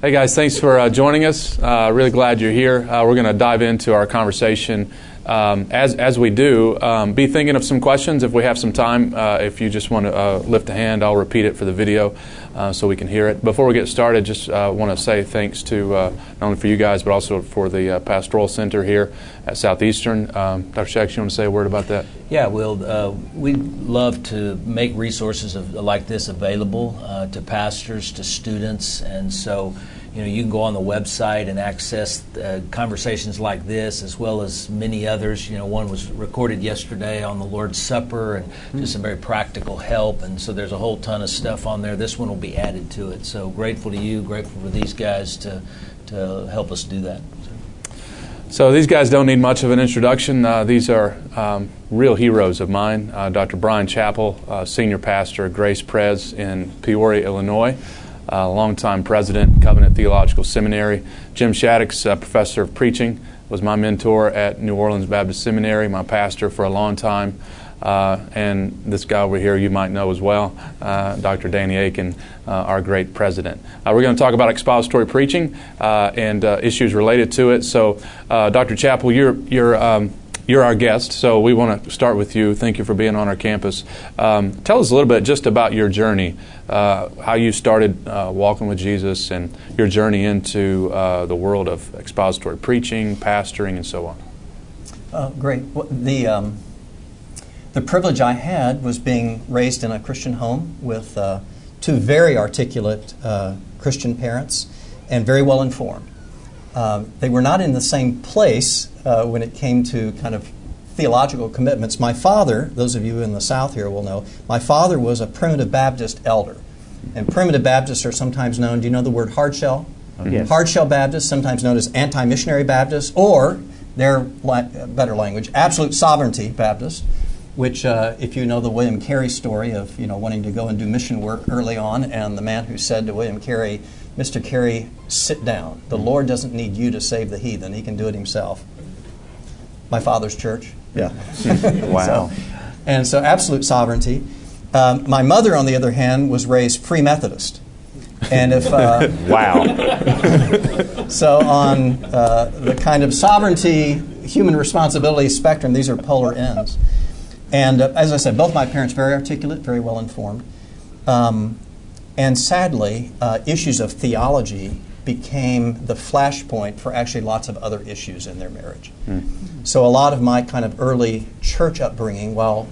Hey guys, thanks for uh, joining us. Uh, really glad you're here. Uh, we're going to dive into our conversation. Um, as, as we do, um, be thinking of some questions if we have some time. Uh, if you just want to uh, lift a hand, I'll repeat it for the video uh, so we can hear it. Before we get started, just want to say thanks to not only for you guys, but also for the Pastoral Center here at Southeastern. Um, Dr. Shaddix, you want to say a word about that? Yeah, Will. we love to make resources of, like this available to pastors, to students, and so you know, you can go on the website and access uh, conversations like this, as well as many others. You know, one was recorded yesterday on the Lord's Supper, and mm-hmm. just some very practical help. And so there's a whole ton of stuff on there. This one will be added to it. So grateful to you, grateful for these guys to to help us do that. So these guys don't need much of an introduction. Uh, these are um, real heroes of mine. Uh, Dr. Bryan Chapell, uh, senior pastor Grace Pres in Peoria, Illinois uh, longtime president, Covenant Theological Seminary. Jim Shaddix, uh, professor of preaching, was my mentor at New Orleans Baptist Seminary, my pastor for a long time. Uh, and this guy over here you might know as well, uh, Dr. Danny Akin, uh, our great president. Uh, we're going to talk about expository preaching uh, and uh, issues related to it. So, Dr. Chapell, you're, you're um, you're our guest, so we want to start with you. Thank you for being on our campus. Um, tell us a little bit just about your journey, uh, how you started uh, walking with Jesus, and your journey into uh, the world of expository preaching, pastoring, and so on. Uh, great. Well, the um, the privilege I had was being raised in a Christian home with uh, two very articulate uh, Christian parents and very well informed. Um, they were not in the same place uh, when it came to kind of theological commitments. My father, those of you in the South here will know, my father was a primitive Baptist elder. And primitive Baptists are sometimes known, do you know the word hardshell? Oh, yes. Hardshell Baptists, sometimes known as anti missionary Baptists, or their better language, absolute sovereignty Baptists, which, uh, if you know the William Carey story of you know wanting to go and do mission work early on, and the man who said to William Carey, Mr. Carey, sit down. The Lord doesn't need you to save the heathen, He can do it Himself. My father's church. Yeah. wow. So, and so, absolute sovereignty. Um, my mother, on the other hand, was raised Free Methodist. And if. Uh, wow. so, on uh, the kind of sovereignty, human responsibility spectrum, these are polar ends. And uh, as I said, both my parents very articulate, very well informed. Um, and sadly, uh, issues of theology became the flashpoint for actually lots of other issues in their marriage. Mm. So, a lot of my kind of early church upbringing, while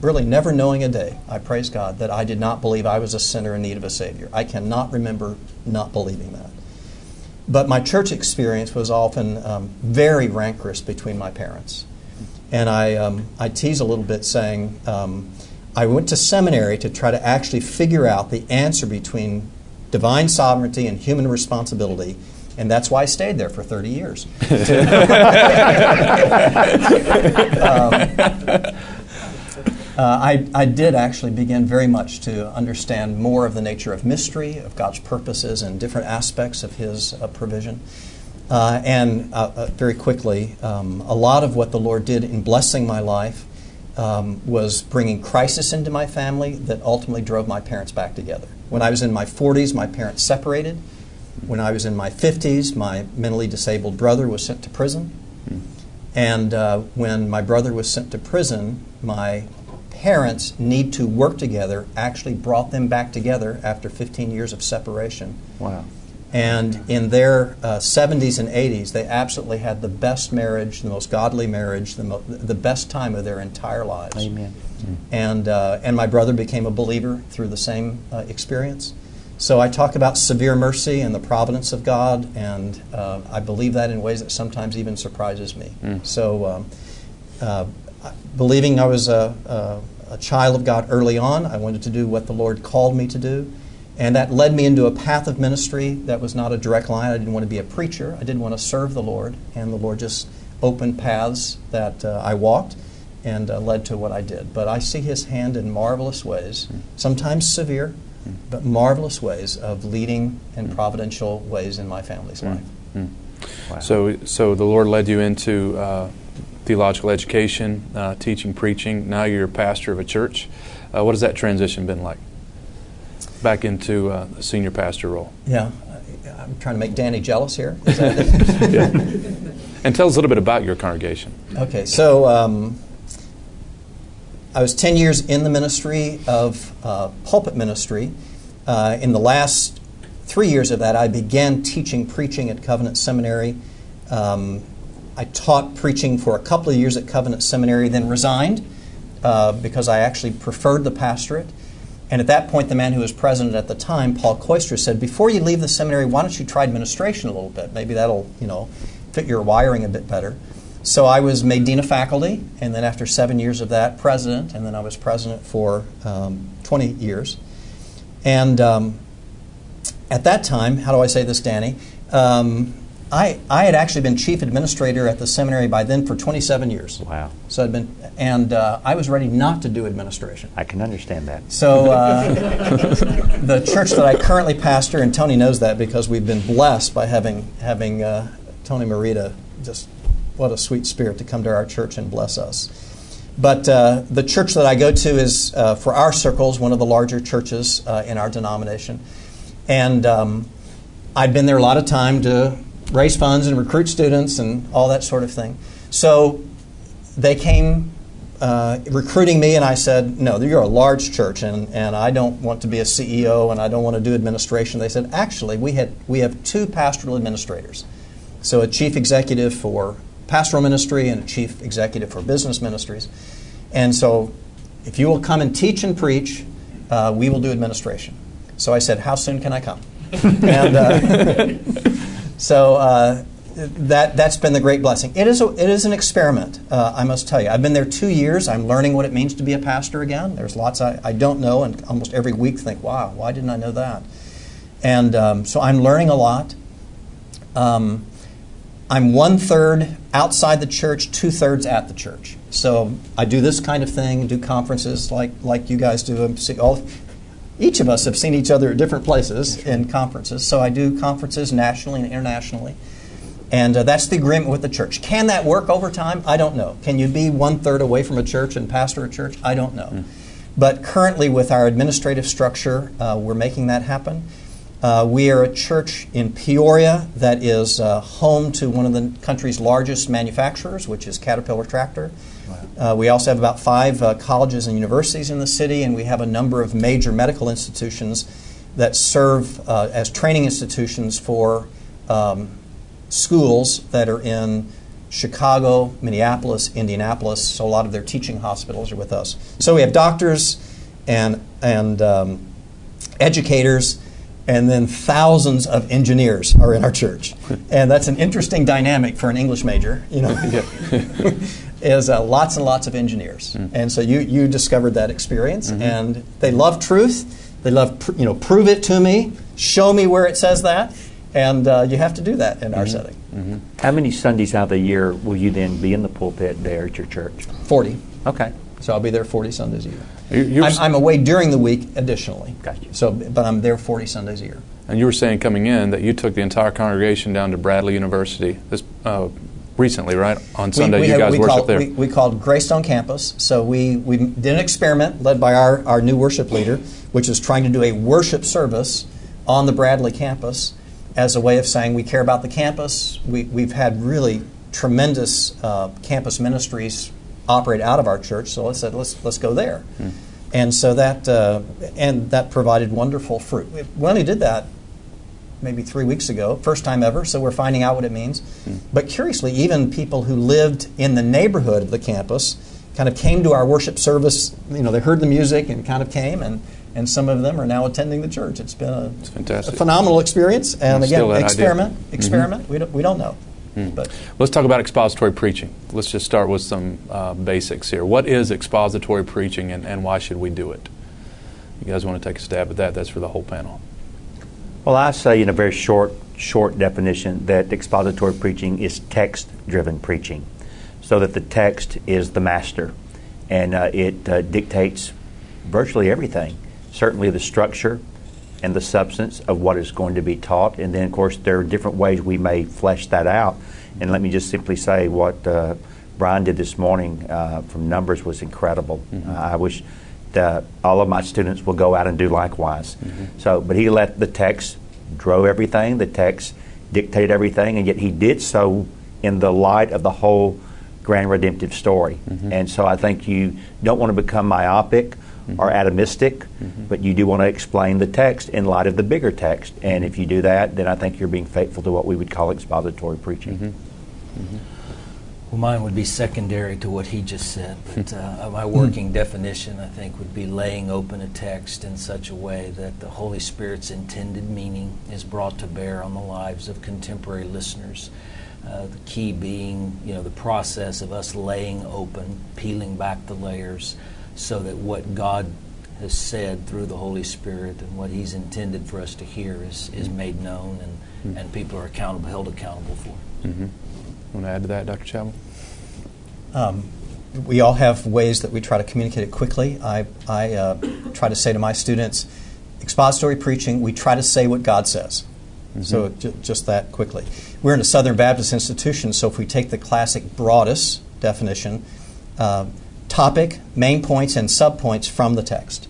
really never knowing a day, I praise God, that I did not believe I was a sinner in need of a Savior. I cannot remember not believing that. But my church experience was often um, very rancorous between my parents. And I, um, I tease a little bit saying, um, I went to seminary to try to actually figure out the answer between divine sovereignty and human responsibility. And that's why I stayed there for 30 years. um, uh, I, I did actually begin very much to understand more of the nature of mystery, of God's purposes, and different aspects of His uh, provision. Uh, and uh, uh, very quickly, um, a lot of what the Lord did in blessing my life um, was bringing crisis into my family that ultimately drove my parents back together. When I was in my 40s, my parents separated. When I was in my 50s, my mentally disabled brother was sent to prison. And uh, when my brother was sent to prison, my parents' need to work together actually brought them back together after 15 years of separation. Wow. And in their uh, 70s and 80s, they absolutely had the best marriage, the most godly marriage, the, mo- the best time of their entire lives. Amen. Mm. And, uh, and my brother became a believer through the same uh, experience. So I talk about severe mercy and the providence of God, and uh, I believe that in ways that sometimes even surprises me. Mm. So, um, uh, believing I was a, a, a child of God early on, I wanted to do what the Lord called me to do. And that led me into a path of ministry that was not a direct line. I didn't want to be a preacher. I didn't want to serve the Lord. And the Lord just opened paths that uh, I walked and uh, led to what I did. But I see His hand in marvelous ways, sometimes severe, but marvelous ways of leading in providential ways in my family's life. Wow. So, so the Lord led you into uh, theological education, uh, teaching, preaching. Now you're a pastor of a church. Uh, what has that transition been like? back into uh, the senior pastor role? Yeah. I'm trying to make Danny jealous here. yeah. And tell us a little bit about your congregation. Okay, so um, I was 10 years in the ministry of uh, pulpit ministry. Uh, in the last three years of that, I began teaching preaching at Covenant Seminary. Um, I taught preaching for a couple of years at Covenant Seminary, then resigned uh, because I actually preferred the pastorate. And at that point, the man who was president at the time, Paul Kooistra, said, "Before you leave the seminary, why don't you try administration a little bit? Maybe that'll, you know, fit your wiring a bit better." So I was made dean of faculty, and then after seven years of that, president, and then I was president for um, 20 years. And um, at that time, how do I say this, Danny? Um, I, I had actually been chief administrator at the seminary by then for 27 years. Wow. So I'd been, and uh, I was ready not to do administration. I can understand that. So uh, the church that I currently pastor, and Tony knows that because we've been blessed by having having uh, Tony Merida. Just what a sweet spirit to come to our church and bless us. But uh, the church that I go to is, uh, for our circles, one of the larger churches uh, in our denomination, and um, I'd been there a lot of time to raise funds and recruit students and all that sort of thing. So they came uh, recruiting me, and I said, No, you're a large church, and, and I don't want to be a CEO, and I don't want to do administration. They said, Actually, we, had, we have two pastoral administrators. So a chief executive for pastoral ministry and a chief executive for business ministries. And so if you will come and teach and preach, uh, we will do administration. So I said, How soon can I come? and uh, so uh, that, that's been the great blessing. It is, a, it is an experiment, uh, I must tell you. I've been there two years. I'm learning what it means to be a pastor again. There's lots I, I don't know, and almost every week think, wow, why didn't I know that? And um, so I'm learning a lot. Um, I'm one third outside the church, two thirds at the church. So I do this kind of thing, do conferences like, like you guys do. All, each of us have seen each other at different places in conferences. So I do conferences nationally and internationally. And uh, that's the agreement with the church. Can that work over time? I don't know. Can you be one third away from a church and pastor a church? I don't know. Mm. But currently, with our administrative structure, uh, we're making that happen. Uh, we are a church in Peoria that is uh, home to one of the country's largest manufacturers, which is Caterpillar Tractor. Uh, we also have about five uh, colleges and universities in the city, and we have a number of major medical institutions that serve uh, as training institutions for um, schools that are in Chicago, Minneapolis, Indianapolis. So a lot of their teaching hospitals are with us. So we have doctors and and um, educators, and then thousands of engineers are in our church, and that's an interesting dynamic for an English major. You know, is uh, lots and lots of engineers, mm. and so you you discovered that experience, mm-hmm. and they love truth. They love pr- you know prove it to me, show me where it says that and uh, you have to do that in our mm-hmm. setting. Mm-hmm. How many Sundays out of the year will you then be in the pulpit there at your church? 40. Okay. So I'll be there 40 Sundays a year. I'm, I'm, away during the week additionally. Gotcha. So, but I'm there 40 Sundays a year. And you were saying coming in that you took the entire congregation down to Bradley University this uh, recently, right? On Sunday, we, we you guys worship called, there. We, we, called Greystone Campus. So we, we did an experiment led by our, our new worship leader, which is trying to do a worship service on the Bradley campus as a way of saying we care about the campus. We, we've had really tremendous uh, campus ministries operate out of our church, so I said, let's let's go there. Mm. And so that uh, and that provided wonderful fruit. We only did that maybe three weeks ago, first time ever. So we're finding out what it means. Mm. But curiously, even people who lived in the neighborhood of the campus kind of came to our worship service. You know, they heard the music and kind of came and and some of them are now attending the church. It's been a, it's a phenomenal experience, and again, experiment, idea. experiment. Mm-hmm. We don't we don't know. Mm. But let's talk about expository preaching. Let's just start with some uh, basics here. What is expository preaching, and, and why should we do it? You guys want to take a stab at that? That's for the whole panel. Well, I say in a very short short definition that expository preaching is text-driven preaching, so that the text is the master, and uh, it uh, dictates virtually everything certainly the structure and the substance of what is going to be taught. And then, of course, there are different ways we may flesh that out. And let me just simply say what uh, Bryan did this morning uh, from Numbers was incredible. Mm-hmm. Uh, I wish that all of my students will go out and do likewise. Mm-hmm. So, but he let the text drove everything, the text dictated everything, and yet he did so in the light of the whole grand redemptive story. Mm-hmm. And so I think you don't want to become myopic or Mm-hmm. atomistic, but you do want to explain the text in light of the bigger text. And if you do that, then I think you're being faithful to what we would call expository preaching. Mm-hmm. Well, mine would be secondary to what he just said, but uh, my working definition, I think, would be laying open a text in such a way that the Holy Spirit's intended meaning is brought to bear on the lives of contemporary listeners. Uh, the key being, you know, the process of us laying open, peeling back the layers, so that what God has said through the Holy Spirit and what He's intended for us to hear is, is made known and, and people are accountable, held accountable for. Mm-hmm. Want to add to that, Dr. Chapell? Um, we all have ways that we try to communicate it quickly. I, I uh, try to say to my students, expository preaching, we try to say what God says. So ju- just that quickly. We're in a Southern Baptist institution, so if we take the classic broadest definition, uh, topic, main points, and subpoints from the text.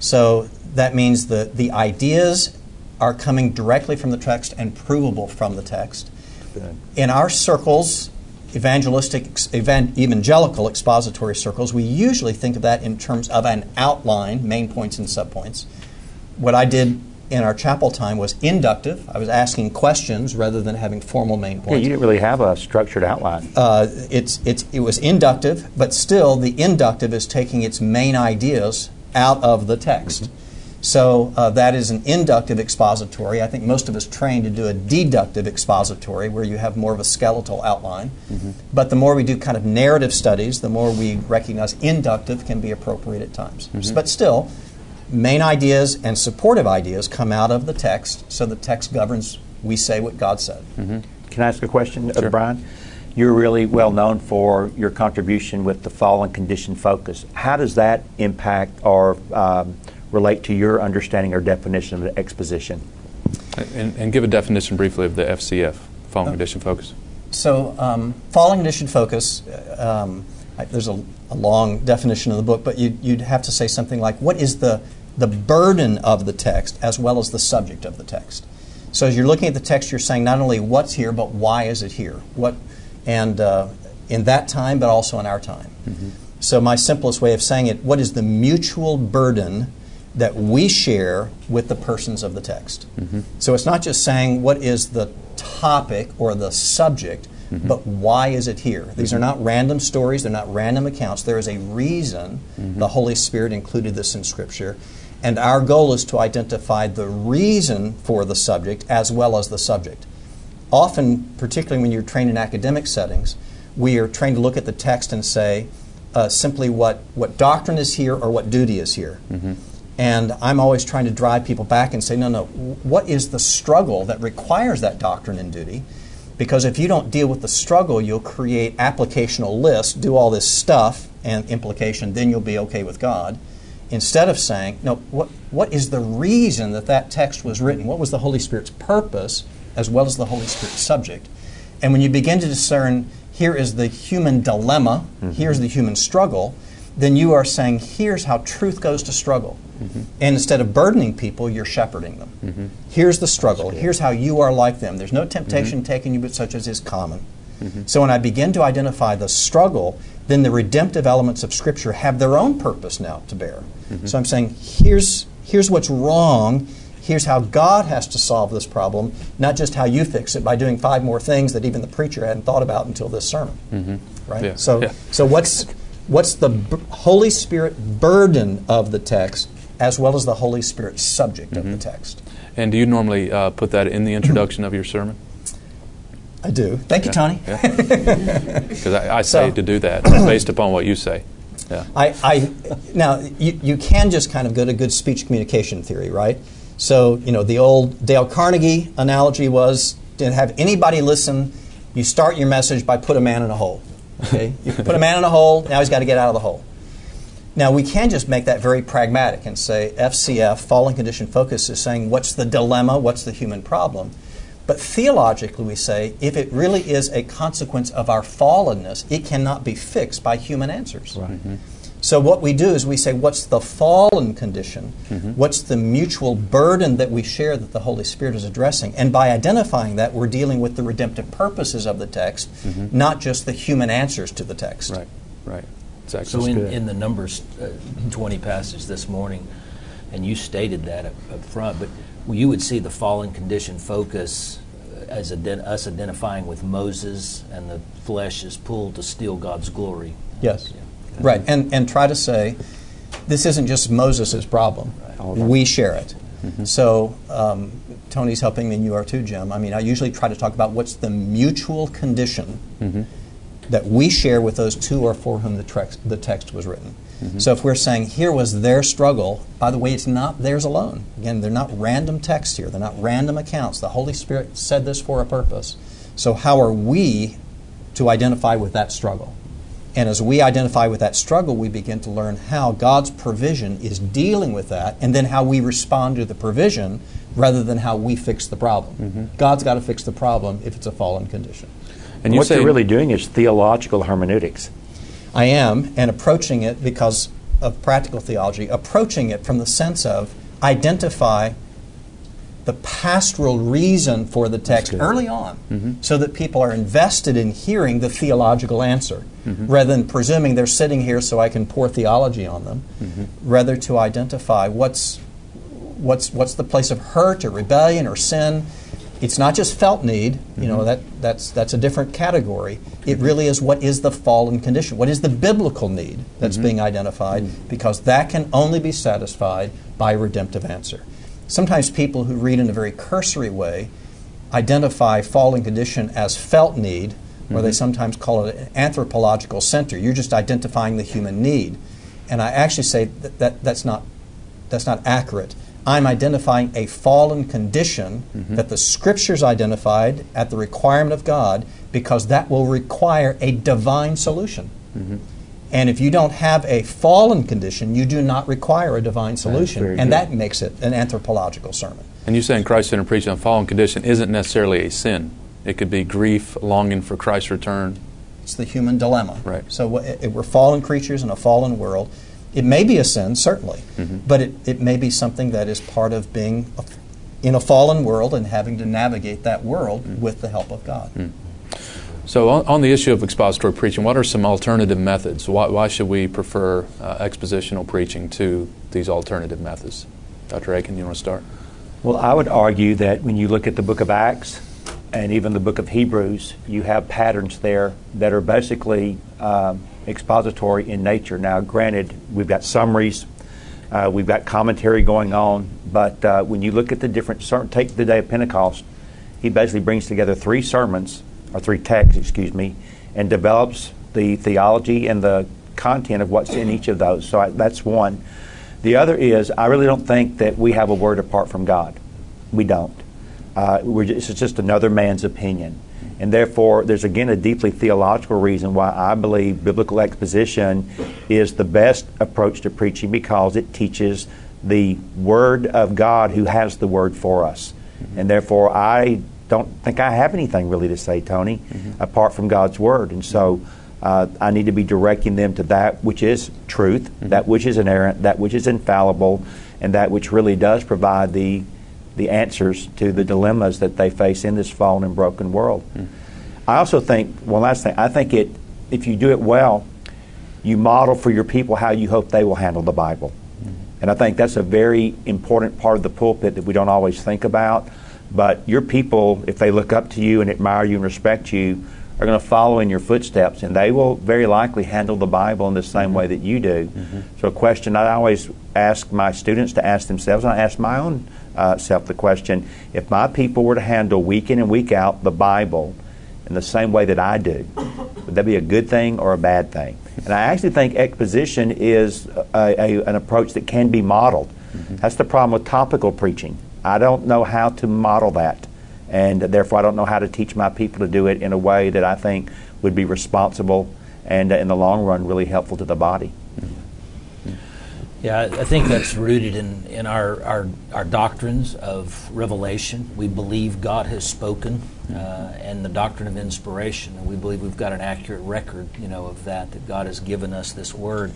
So that means the, the ideas are coming directly from the text and provable from the text. In our circles, evangelistic, evan- evangelical expository circles, we usually think of that in terms of an outline, main points and subpoints. What I did in our chapel time was inductive. I was asking questions rather than having formal main points. Yeah, you didn't really have a structured outline. Uh, it's, it's, it was inductive, but still the inductive is taking its main ideas out of the text. So uh, that is an inductive expository. I think most of us train to do a deductive expository where you have more of a skeletal outline. But the more we do kind of narrative studies, the more we recognize inductive can be appropriate at times. But still, main ideas and supportive ideas come out of the text, so the text governs, we say what God said. Can I ask a question, Sure. Bryan? You're really well known for your contribution with the fallen condition focus. How does that impact or um, relate to your understanding or definition of exposition? And, and give a definition briefly of the FCF, fallen condition focus. So, um, fallen condition focus, uh, um, I, there's a, a long definition in the book, but you, you'd have to say something like, what is the, the burden of the text as well as the subject of the text? So, as you're looking at the text, you're saying not only what's here, but why is it here? What, and uh, in that time, but also in our time. So, my simplest way of saying it, what is the mutual burden that we share with the persons of the text? So, it's not just saying what is the topic or the subject, Mm-hmm. but why is it here? These mm-hmm. are not random stories, they're not random accounts. There is a reason mm-hmm. the Holy Spirit included this in Scripture. And our goal is to identify the reason for the subject as well as the subject often, particularly when you're trained in academic settings, we are trained to look at the text and say uh, simply what, what doctrine is here or what duty is here. And I'm always trying to drive people back and say, no, no, what is the struggle that requires that doctrine and duty? Because if you don't deal with the struggle, you'll create applicational lists, do all this stuff and implication, then you'll be okay with God. Instead of saying, no, what, what is the reason that that text was written? What was the Holy Spirit's purpose as well as the Holy Spirit's subject? And when you begin to discern, here is the human dilemma, mm-hmm. here's the human struggle, then you are saying, here's how truth goes to struggle. Mm-hmm. And instead of burdening people, you're shepherding them. Mm-hmm. Here's the struggle. Here's how you are like them. There's no temptation mm-hmm. taking you but such as is common. So when I begin to identify the struggle, then the redemptive elements of Scripture have their own purpose now to bear. So I'm saying, here's, here's what's wrong. Here's how God has to solve this problem, not just how you fix it by doing five more things that even the preacher hadn't thought about until this sermon. Right? Yeah. So, Yeah. so what's, what's the b- Holy Spirit burden of the text as well as the Holy Spirit subject of the text? And do you normally uh, put that in the introduction of your sermon? I do. Thank you, Tony. Because I, I say So- to do that based upon what you say. Yeah. I, I now you, you can just kind of go to good speech communication theory, right? So you know the old Dale Carnegie analogy was to have anybody listen. You start your message by put a man in a hole. Okay, you put a man in a hole. Now he's got to get out of the hole. Now we can just make that very pragmatic and say FCF, fallen condition focus, is saying what's the dilemma, what's the human problem. But theologically, we say if it really is a consequence of our fallenness, it cannot be fixed by human answers. Mm-hmm. So what we do is we say, what's the fallen condition? What's the mutual burden that we share that the Holy Spirit is addressing? And by identifying that, we're dealing with the redemptive purposes of the text, not just the human answers to the text. Right, right. Exactly. So in, in the Numbers uh, 20 passage this morning, and you stated that up, up front, but you would see the fallen condition focus uh, as ident- us identifying with Moses and the flesh is pulled to steal God's glory. Yes. Right. And, and try to say, this isn't just Moses' problem. We share it. So um, Tony's helping me, and you are too, Jim. I mean, I usually try to talk about what's the mutual condition that we share with those two or for whom the, trex- the text was written. So if we're saying here was their struggle, by the way, it's not theirs alone. Again, they're not random texts here, they're not random accounts. The Holy Spirit said this for a purpose. So, how are we to identify with that struggle? And as we identify with that struggle, we begin to learn how God's provision is dealing with that, and then how we respond to the provision rather than how we fix the problem. Mm-hmm. God's got to fix the problem if it's a fallen condition. And you what say you're really doing is theological hermeneutics. I am, and approaching it because of practical theology, approaching it from the sense of identify the pastoral reason for the text early on mm-hmm. so that people are invested in hearing the theological answer mm-hmm. rather than presuming they're sitting here so I can pour theology on them, mm-hmm. rather to identify what's, what's, what's the place of hurt or rebellion or sin. It's not just felt need, you know, that, that's, that's a different category. It really is what is the fallen condition? What is the biblical need that's being identified? Because that can only be satisfied by a redemptive answer. Sometimes people who read in a very cursory way identify fallen condition as felt need, or they mm-hmm. sometimes call it an anthropological center. You're just identifying the human need. And I actually say that, that that's, not, that's not accurate. I'm identifying a fallen condition mm-hmm. that the scriptures identified at the requirement of God because that will require a divine solution. Mm-hmm. And if you don't have a fallen condition, you do not require a divine solution. And good. that makes it an anthropological sermon. And you saying Christ centered preaching on fallen condition isn't necessarily a sin. It could be grief, longing for Christ's return. It's the human dilemma. Right. So we're fallen creatures in a fallen world. It may be a sin, certainly, mm-hmm. but it, it may be something that is part of being in a fallen world and having to navigate that world mm. with the help of God. Mm. So, on, on the issue of expository preaching, what are some alternative methods? Why, why should we prefer uh, expositional preaching to these alternative methods? Dr. Akin, you want to start? Well, I would argue that when you look at the book of Acts and even the book of Hebrews, you have patterns there that are basically um, expository in nature. Now, granted, we've got summaries, uh, we've got commentary going on, but uh, when you look at the different, take the day of Pentecost, he basically brings together three sermons, or three texts, excuse me, and develops the theology and the content of what's in each of those. So I, that's one. The other is, I really don't think that we have a word apart from God. We don't. Uh, just, it's just another man's opinion. And therefore, there's again a deeply theological reason why I believe biblical exposition is the best approach to preaching because it teaches the Word of God who has the Word for us. And therefore, I don't think I have anything really to say, Tony, mm-hmm. apart from God's Word. And so, uh, I need to be directing them to that which is truth, mm-hmm. that which is inerrant, that which is infallible, and that which really does provide the the answers to the dilemmas that they face in this fallen and broken world. Mm-hmm. I also think one last thing. I think it if you do it well, you model for your people how you hope they will handle the Bible. And I think that's a very important part of the pulpit that we don't always think about. But your people, if they look up to you and admire you and respect you, are going to follow in your footsteps, and they will very likely handle the Bible in the same mm-hmm. way that you do. Mm-hmm. So, a question I always ask my students to ask themselves, and I ask my own uh, self the question if my people were to handle week in and week out the Bible in the same way that I do, would that be a good thing or a bad thing? And I actually think exposition is a, a, an approach that can be modeled. Mm-hmm. That's the problem with topical preaching. I don't know how to model that, and therefore I don't know how to teach my people to do it in a way that I think would be responsible and, uh, in the long run, really helpful to the body. Yeah, I think that's rooted in, in our, our, our doctrines of revelation. We believe God has spoken, uh, and the doctrine of inspiration. And we believe we've got an accurate record, you know, of that, that God has given us this word.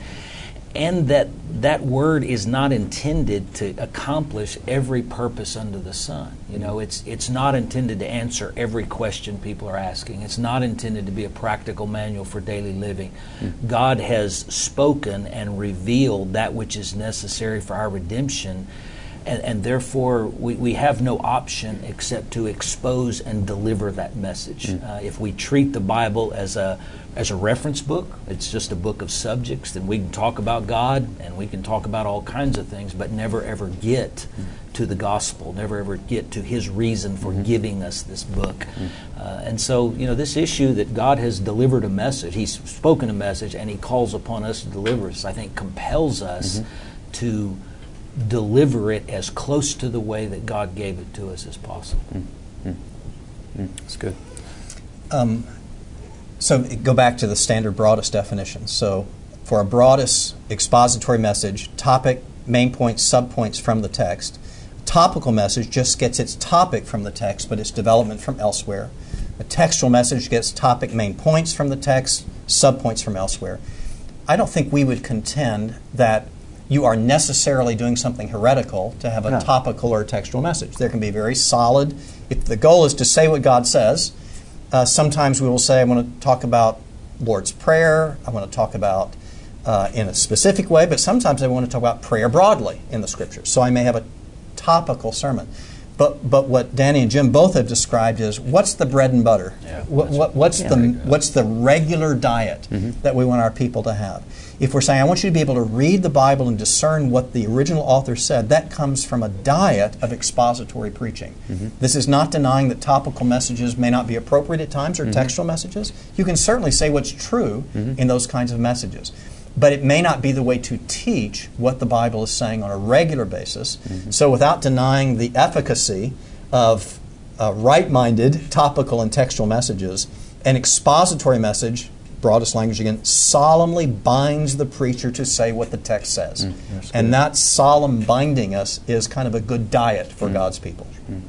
And that that word is not intended to accomplish every purpose under the sun. You know, it's it's not intended to answer every question people are asking. It's not intended to be a practical manual for daily living. Mm-hmm. God has spoken and revealed that which is necessary for our redemption and, and therefore we, we have no option except to expose and deliver that message. Mm. Uh, if we treat the Bible as a as a reference book, it's just a book of subjects, then we can talk about God and we can talk about all kinds of things, but never ever get mm. to the gospel, never ever get to His reason for mm-hmm. giving us this book. Mm. Uh, and so, you know, this issue that God has delivered a message, He's spoken a message, and He calls upon us to deliver us, I think compels us mm-hmm. to deliver it as close to the way that God gave it to us as possible. Mm-hmm. Mm-hmm. That's good. Um, so go back to the standard broadest definition. So for a broadest expository message, topic, main points, subpoints from the text. Topical message just gets its topic from the text, but its development from elsewhere. A textual message gets topic, main points from the text, subpoints from elsewhere. I don't think we would contend that you are necessarily doing something heretical to have a no. topical or textual message. There can be very solid. If the goal is to say what God says, uh, sometimes we will say, I want to talk about Lord's Prayer, I want to talk about uh, in a specific way, but sometimes I want to talk about prayer broadly in the Scriptures. So I may have a topical sermon. But, but what Danny and Jim both have described is what's the bread and butter? Yeah, what, what, what's, yeah, the, what's the regular diet mm-hmm. that we want our people to have? If we're saying, I want you to be able to read the Bible and discern what the original author said, that comes from a diet of expository preaching. Mm-hmm. This is not denying that topical messages may not be appropriate at times or mm-hmm. textual messages. You can certainly say what's true mm-hmm. in those kinds of messages. But it may not be the way to teach what the Bible is saying on a regular basis. Mm-hmm. So, without denying the efficacy of uh, right minded topical and textual messages, an expository message broadest language again, solemnly binds the preacher to say what the text says. Mm, and that solemn binding us is kind of a good diet for mm. God's people. Mm.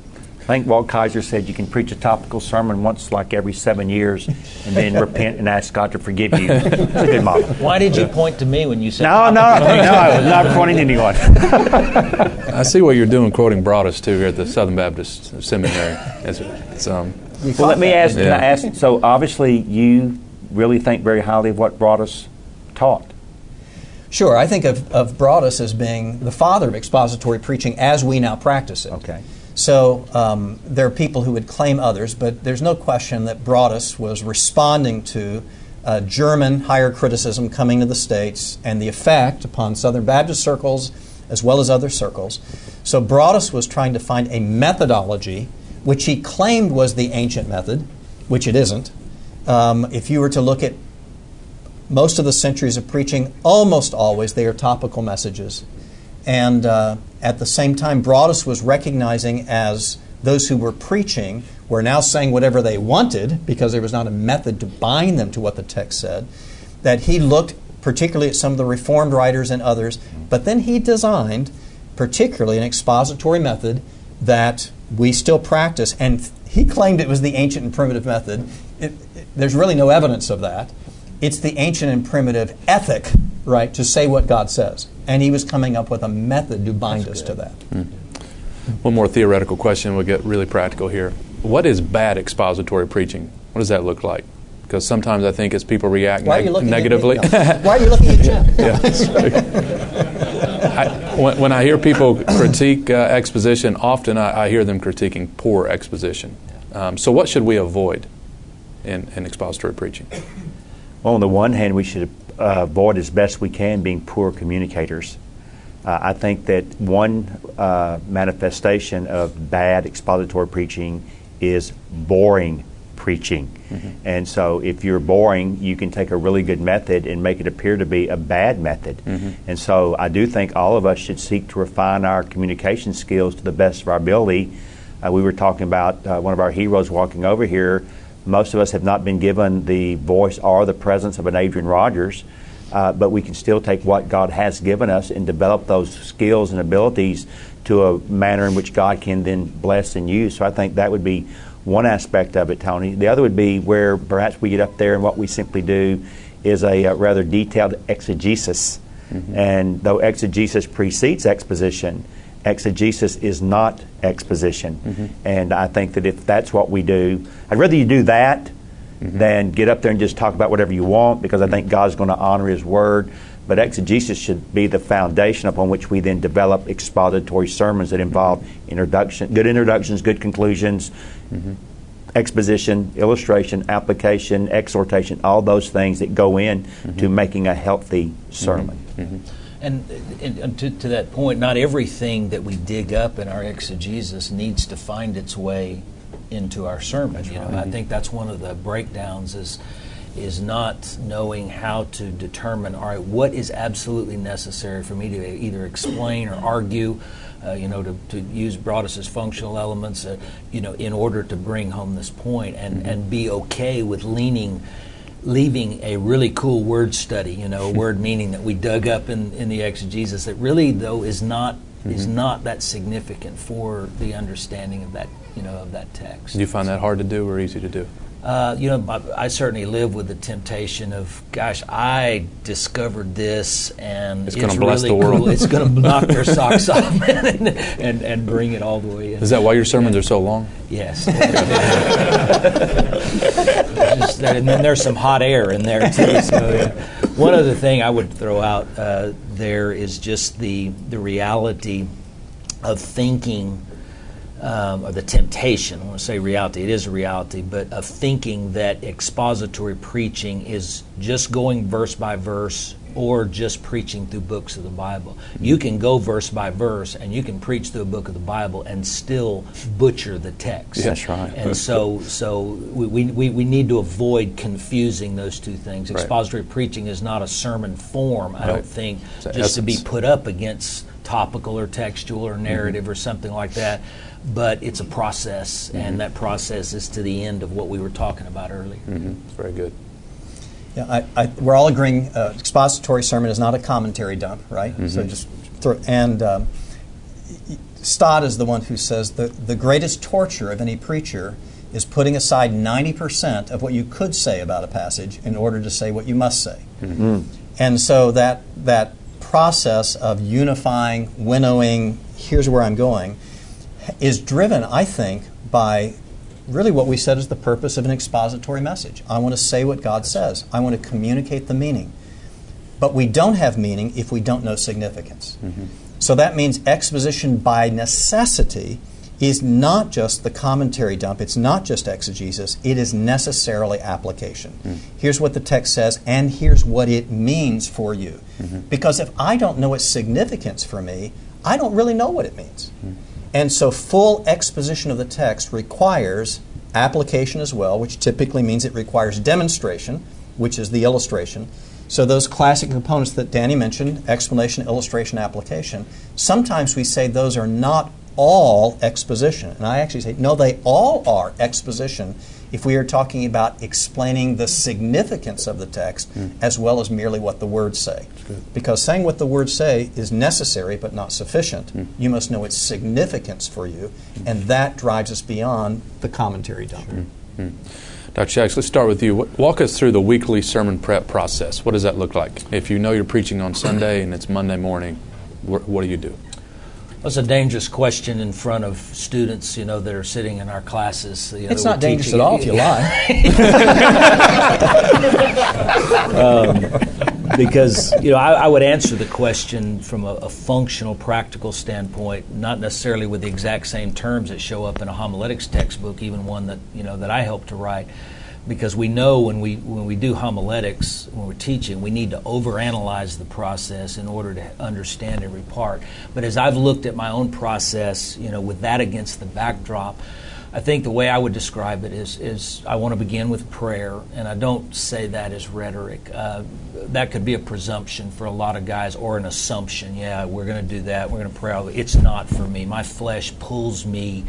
I think Walt Kaiser said you can preach a topical sermon once, like every seven years, and then repent and ask God to forgive you. It's a good model. Why did you point to me when you said? No, no, no, I was not pointing to anyone. I see what you're doing, quoting Broadus too here at the Southern Baptist Seminary. It's, it's, um, well, let me ask. Yeah. Can I ask? So obviously, you really think very highly of what Broadus taught. Sure, I think of, of Broadus as being the father of expository preaching as we now practice it. Okay. So um, there are people who would claim others, but there's no question that Broadus was responding to uh, German higher criticism coming to the States and the effect upon Southern Baptist circles as well as other circles. So Broadus was trying to find a methodology which he claimed was the ancient method, which it isn't. Um, if you were to look at most of the centuries of preaching, almost always they are topical messages. And uh, at the same time, Broadus was recognizing as those who were preaching were now saying whatever they wanted because there was not a method to bind them to what the text said, that he looked particularly at some of the Reformed writers and others, but then he designed particularly an expository method that we still practice. And he claimed it was the ancient and primitive method. It, there's really no evidence of that. It's the ancient and primitive ethic, right, to say what God says. And he was coming up with a method to bind That's us good. to that. Mm. One more theoretical question, we'll get really practical here. What is bad expository preaching? What does that look like? Because sometimes I think as people react neg- negatively. Why are you looking at Jeff? I, when, when, I hear people critique uh, exposition, often I, I, hear them critiquing poor exposition. Um, so, what should we avoid? In, in expository preaching? Well, on the one hand, we should uh, avoid as best we can being poor communicators. Uh, I think that one uh, manifestation of bad expository preaching is boring preaching. Mm-hmm. And so, if you're boring, you can take a really good method and make it appear to be a bad method. Mm-hmm. And so, I do think all of us should seek to refine our communication skills to the best of our ability. Uh, we were talking about uh, one of our heroes walking over here most of us have not been given the voice or the presence of an Adrian Rogers, uh, but we can still take what God has given us and develop those skills and abilities to a manner in which God can then bless and use. So I think that would be one aspect of it, Tony. The other would be where perhaps we get up there and what we simply do is a, a uh, rather detailed exegesis And though exegesis precedes exposition, exegesis is not exposition. Mm-hmm. And I think that if that's what we do, I'd rather you do that mm-hmm. than get up there and just talk about whatever you want because I think mm-hmm. God's going to honor His Word. But exegesis should be the foundation upon which we then develop expository sermons that involve introduction, good introductions, good conclusions, exposition, illustration, application, exhortation, all those things that go in to making a healthy sermon. And, and, and to, to that point, not everything that we dig up in our exegesis needs to find its way into our sermon. you know, I think that's one of the breakdowns is is not knowing how to determine all right what is absolutely necessary for me to either explain or argue. Uh, you know, to, to use Broadus's functional elements, uh, you know, in order to bring home this point and, and be okay with leaning leaving a really cool word study, you know, a word meaning that we dug up in, in the exegesis that really though is not is mm-hmm. not that significant for the understanding of that you know of that text. Do you find that hard to do or easy to do? Uh, you know, I, I certainly live with the temptation of, gosh, I discovered this, and It's bless really the world. Cool. It's going to knock their socks off and, and and bring it all the way in. Is that why your sermons are so long? Yes. Just- and then there's some hot air in there too. So, yeah. One other thing I would throw out uh, there is just the the reality of thinking, um, or the temptation. I want to say reality. It is a reality, but of thinking that expository preaching is just going verse by verse or just preaching through books of the Bible. You can go verse by verse and you can preach through a book of the Bible and still butcher the text. That's right. And so, so we, we, we need to avoid confusing those two things. Right. Expository preaching is not a sermon form, I Right. don't think, just to be put up against topical or textual or narrative or something like that. But it's a process, and that process is to the end of what we were talking about earlier. Mm-hmm. Very good. Yeah, I, I, we're all agreeing uh, expository sermon is not a commentary dump, right? So just throw, and um, Stott is the one who says the, the greatest torture of any preacher is putting aside 90% of what you could say about a passage in order to say what you must say. And so that, that process of unifying, winnowing, here's where I'm going, is driven, I think, by really what we said is the purpose of an expository message. I want to say what God says, I want to communicate the meaning. But we don't have meaning if we don't know significance. Mm-hmm. So that means exposition by necessity is not just the commentary dump, it's not just exegesis, it is necessarily application. Mm. Here's what the text says, and here's what it means for you. Mm-hmm. Because if I don't know its significance for me, I don't really know what it means. Mm. And so full exposition of the text requires application as well, which typically means it requires demonstration, which is the illustration. So those classic components that Danny mentioned, explanation, illustration, application, sometimes we say those are not all exposition. And I actually say, no, they all are exposition if we are talking about explaining the significance of the text hmm. as well as merely what the words say. Because saying what the words say is necessary but not sufficient. Hmm. You must know its significance for you, and that drives us beyond the commentary dump. Hmm. Dr. Shaddix, let's start with you. Walk us through the weekly sermon prep process. What does that look like? If you know you're preaching on Sunday and it's Monday morning, wh- what do you do? That's a dangerous question in front of students, you know, that are sitting in our classes. You know, It's not dangerous at all if you lie. Um, because you know I, I would answer the question from a, a functional, practical standpoint, not necessarily with the exact same terms that show up in a homiletics textbook, even one that you know that I helped to write. Because we know when we when we do homiletics, when we're teaching, we need to overanalyze the process in order to understand every part. But as I've looked at my own process, you know, with that against the backdrop, I think the way I would describe it is, is I want to begin with prayer, and I don't say that as rhetoric. Uh, that could be a presumption for a lot of guys, or an assumption. Yeah, we're going to do that. We're going to pray. It's not for me. My flesh pulls me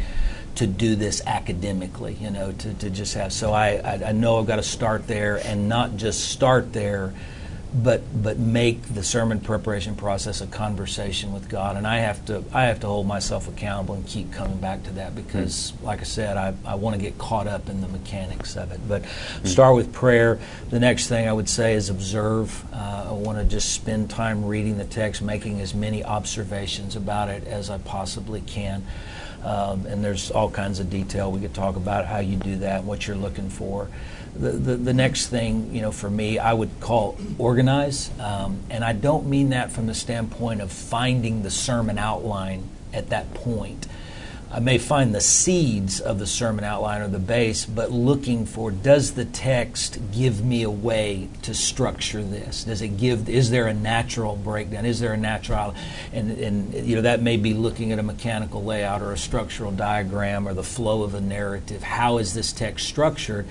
to do this academically. You know, to, to just have. So I, I I know I've got to start there, and not just start there but but make the sermon preparation process a conversation with God. And I have to I have to hold myself accountable and keep coming back to that because, mm. like I said, I, I want to get caught up in the mechanics of it. But mm. start with prayer. The next thing I would say is observe. Uh, I want to just spend time reading the text, making as many observations about it as I possibly can. Um, and there's all kinds of detail we could talk about how you do that, what you're looking for the, the, the, next thing, you know, for me, I would call organize. Um, and I don't mean that from the standpoint of finding the sermon outline at that point. I may find the seeds of the sermon outline or the base, but looking for does the text give me a way to structure this? Does it give? Is there a natural breakdown? Is there a natural? And and you know that may be looking at a mechanical layout or a structural diagram or the flow of a narrative. How is this text structured?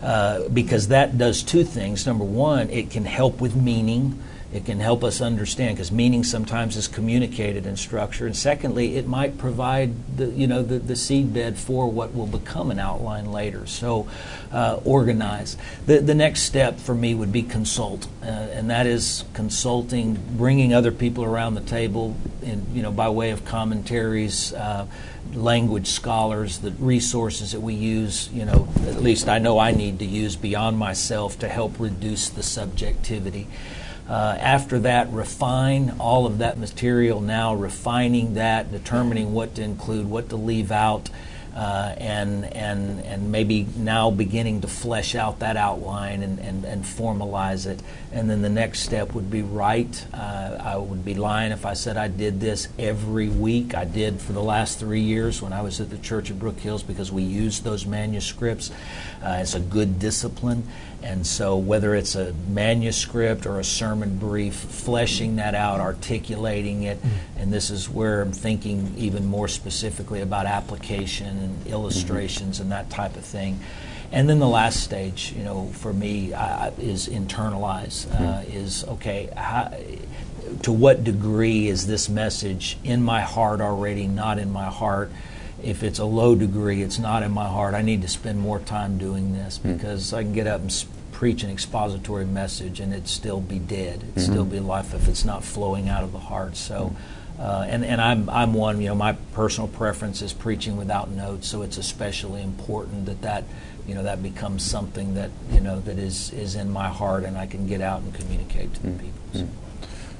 Uh, because that does two things. Number one, it can help with meaning. It can help us understand because meaning sometimes is communicated in structure. And secondly, it might provide the you know the, the seed bed for what will become an outline later. So uh, organize. The the next step for me would be consult, uh, and that is consulting, bringing other people around the table, in you know by way of commentaries. Uh, language scholars, the resources that we use, you know, at least I know I need to use beyond myself to help reduce the subjectivity. Uh, after that, refine all of that material now, refining that, determining what to include, what to leave out, uh, and and and maybe now beginning to flesh out that outline and, and, and formalize it. And then the next step would be write. Uh, I would be lying if I said I did this every week. I did for the last three years when I was at the Church of Brook Hills because we used those manuscripts. Uh, it's a good discipline. And so, whether it's a manuscript or a sermon brief, fleshing that out, articulating it, mm-hmm. And this is where I'm thinking even more specifically about application and illustrations mm-hmm. and that type of thing. And then the last stage, you know, for me uh, is internalize. Uh, mm-hmm. Is okay. How, to what degree is this message in my heart already, not in my heart? if it's a low degree, it's not in my heart. I need to spend more time doing this hmm. because I can get up and preach an expository message and it still be dead. It mm-hmm. still be life if it's not flowing out of the heart. So. Uh, and and I'm I'm one. You know, my personal preference is preaching without notes, so it's especially important that that you know that becomes something that you know that is is in my heart, and I can get out and communicate to the mm-hmm. people. So.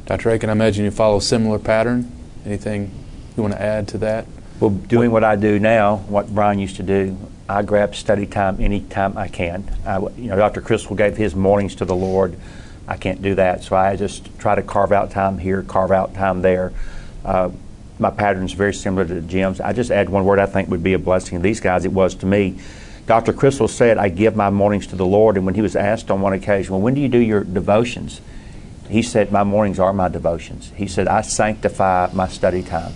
Dr. Akin, I imagine you follow a similar pattern. Anything you want to add to that? Well, doing what I do now, what Bryan used to do, I grab study time anytime I can. I, you know, Dr. Criswell gave his mornings to the Lord. I can't do that, so I just try to carve out time here, carve out time there. Uh, my pattern is very similar to Jim's. I just add one word I think would be a blessing to these guys. It was to me. Dr. Criswell said, I give my mornings to the Lord. And when he was asked on one occasion, Well, when do you do your devotions? He said, My mornings are my devotions. He said, I sanctify my study time.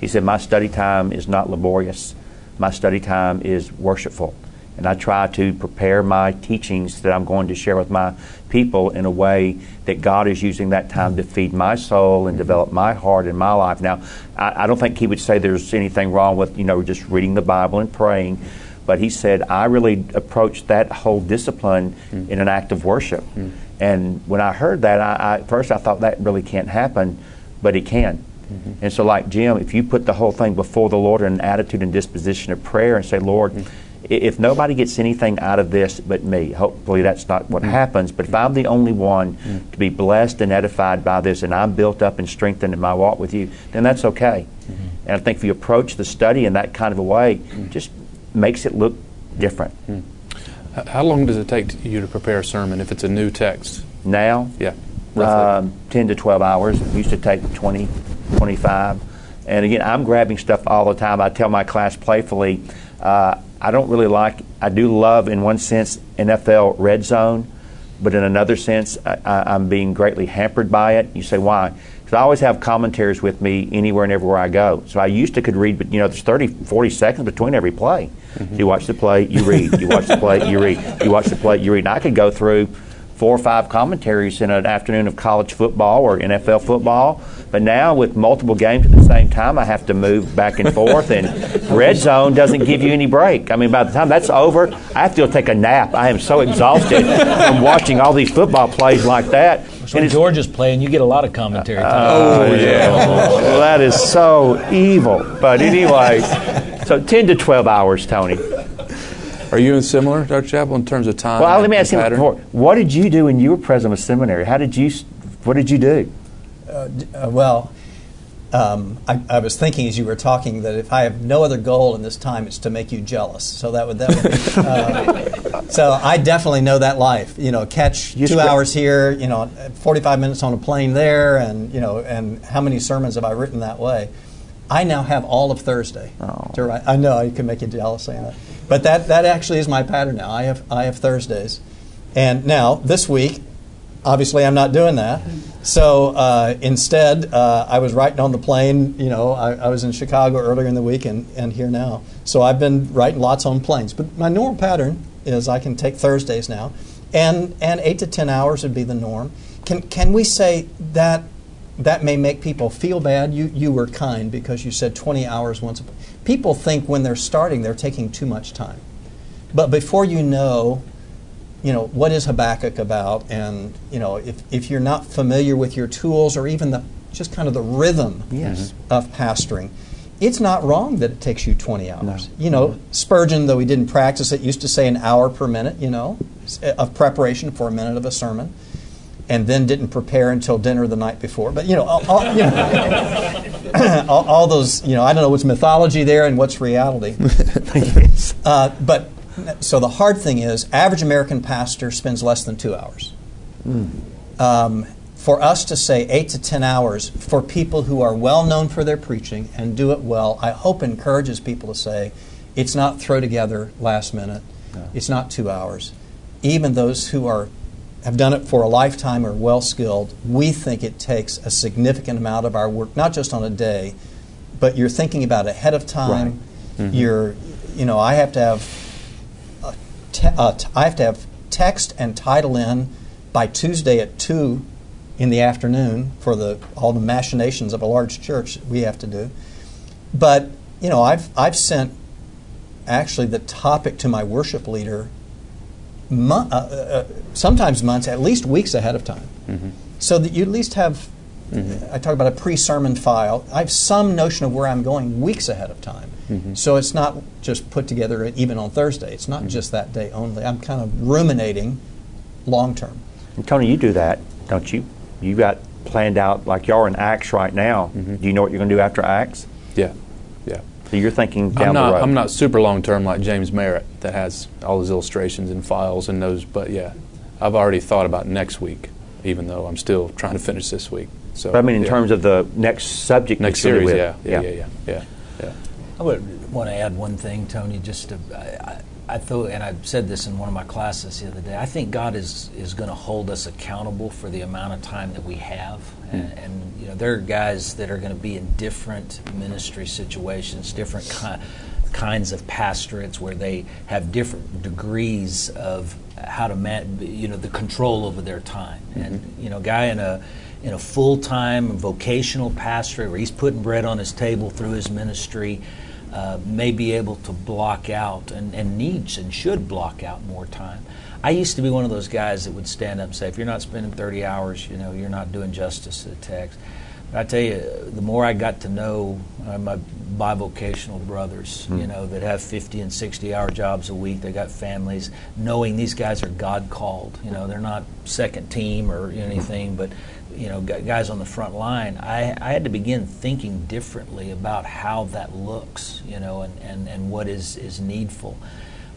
He said, My study time is not laborious, my study time is worshipful. And I try to prepare my teachings that I'm going to share with my people in a way that God is using that time to feed my soul and develop my heart and my life. Now, I, I don't think he would say there's anything wrong with, you know, just reading the Bible and praying but he said I really approached that whole discipline mm. in an act of worship. Mm. And when I heard that, I, I, first I thought that really can't happen, but it can. Mm-hmm. And so, like Jim, if you put the whole thing before the Lord in an attitude and disposition of prayer and say, Lord, mm-hmm. If nobody gets anything out of this but me, hopefully that's not what mm-hmm. happens, but if I'm the only one mm-hmm. to be blessed and edified by this and I'm built up and strengthened in my walk with you, then that's okay. Mm-hmm. And I think if you approach the study in that kind of a way, mm-hmm. just makes it look different. How long does it take you to prepare a sermon if it's a new text? Now? Yeah. Um, 10 to 12 hours. It used to take 20, 25. And again, I'm grabbing stuff all the time. I tell my class playfully, uh, I don't really like, I do love, in one sense, NFL red zone, but in another sense, I, am being greatly hampered by it. You say, why? Because I always have commentaries with me anywhere and everywhere I go. So I used to could read, but you know, there's 30, 40 seconds between every play. Mm-hmm. You watch the play, you read. You watch the play, you read. You watch the play, you read. And I could go through four or five commentaries in an afternoon of college football or NFL football. But now with multiple games at the same time, I have to move back and forth, and red zone doesn't give you any break. I mean, by the time that's over, I have to go take a nap. I am so exhausted from watching all these football plays like that. when it's- George is playing, you get a lot of commentary time. Oh, oh yeah. well, that is so evil. But anyway, so 10 to 12 hours, Tony. Are you in similar, Dr. Chapell, in terms of time? Well, let me and ask you before. What did you do when you were president of seminary? How did you, what did you do? Uh, well, um, I, I was thinking as you were talking that if I have no other goal in this time, it's to make you jealous. So that would that would. uh, so I definitely know that life. You know, catch You two spread- hours here. You know, forty-five minutes on a plane there, and you know, and how many sermons have I written that way? I now have all of Thursday Oh. to write. I know I can make you jealous saying that, but that that actually is my pattern now. I have I have Thursdays, and now this week obviously I'm not doing that. So uh, instead, uh, I was writing on the plane. You know, I, I was in Chicago earlier in the week and, and here now. So I've been writing lots on planes. But my normal pattern is I can take Thursdays now, and and eight to ten hours would be the norm. Can can we say that? That may make people feel bad. You you were kind because you said 20 hours once. A, people think when they're starting they're taking too much time, but before you know you know, what is Habakkuk about? And, you know, if, if you're not familiar with your tools or even the just kind of the rhythm Yes. Mm-hmm. of pastoring, it's not wrong that it takes you 20 hours. No. You know, Spurgeon, though he didn't practice it, used to say an hour per minute, you know, of preparation for a minute of a sermon, and then didn't prepare until dinner the night before. But, you know, all, all, you know, all, all those, you know, I don't know what's mythology there and what's reality. Uh, but so the hard thing is, average American pastor spends less than two hours. Um, for us to say eight to ten hours for people who are well known for their preaching and do it well, I hope encourages people to say it's not throw together last minute. It's not two hours. Even those who are have done it for a lifetime are well skilled. We think it takes a significant amount of our work, not just on a day, but you're thinking about ahead of time. You're, you know, I have to have a te- uh, t- I have to have text and title in by Tuesday at two in the afternoon for the all the machinations of a large church we have to do. But you know, I've I've sent actually the topic to my worship leader. Mo- uh, uh, sometimes months, at least weeks ahead of time, so that you at least have. I talk about a pre-sermon file. I have some notion of where I'm going weeks ahead of time. So it's not just put together even on Thursday. It's not just that day only. I'm kind of ruminating long term. And Tony, you do that, don't you? You got planned out like y'all are in Acts right now. Mm-hmm. Do you know what you're going to do after Acts? Yeah, yeah. So you're thinking down I'm not. the road. I'm not super long term like James Merritt that has all his illustrations and files and those. But yeah, I've already thought about next week, even though I'm still trying to finish this week. So But I mean, in yeah. terms of the next subject, next series, with. yeah, yeah, yeah, yeah, yeah, yeah. I would want to add one thing, Tony. Just to, I, I, thought, and I said this in one of my classes the other day. I think God is is going to hold us accountable for the amount of time that we have, hmm. and, and you know there are guys that are going to be in different ministry situations, different ki- kinds of pastorates where they have different degrees of how to man, you know, the control over their time. Hmm. And you know, a guy in a in a full time vocational pastorate where he's putting bread on his table through his ministry uh, may be able to block out and, and needs and should block out more time. I used to be one of those guys that would stand up and say, if you're not spending 30 hours, you know, you're not doing justice to the text. But I tell you, the more I got to know uh, my bivocational brothers, you know, that have 50 and 60 hour jobs a week, they got families, knowing these guys are God called. You know, they're not second team or anything, but you know, guys on the front line, I, I had to begin thinking differently about how that looks, you know, and, and, and what is, is needful.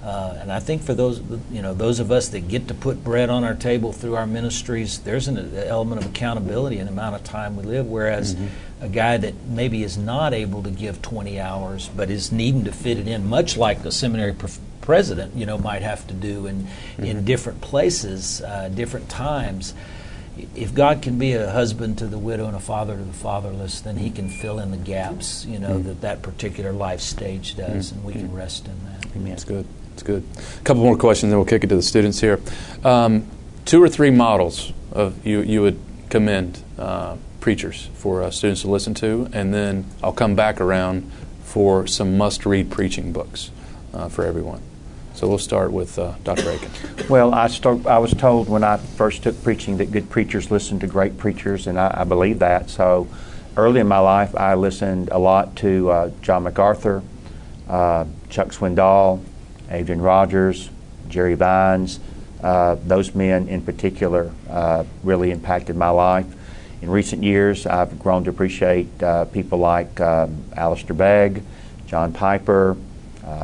Uh, and I think for those, you know, those of us that get to put bread on our table through our ministries, there's an element of accountability in the amount of time we live. Whereas a guy that maybe is not able to give 20 hours, but is needing to fit it in, much like the seminary prof- president, you know, might have to do in in different places, uh, different times if God can be a husband to the widow and a father to the fatherless, then He can fill in the gaps, you know, that that particular life stage does, and we can rest in that. That's good. That's good. A couple more questions, then we'll kick it to the students here. Um, two or three models of you you would commend uh, preachers for uh, students to listen to, and then I'll come back around for some must-read preaching books uh, for everyone. So we'll start with uh, Dr. Akin. Well, I, start, I was told when I first took preaching that good preachers listen to great preachers, and I, I believe that. So early in my life, I listened a lot to uh, John MacArthur, uh, Chuck Swindoll, Adrian Rogers, Jerry Vines. Uh, those men in particular uh, really impacted my life. In recent years, I've grown to appreciate uh, people like um, Alistair Begg, John Piper,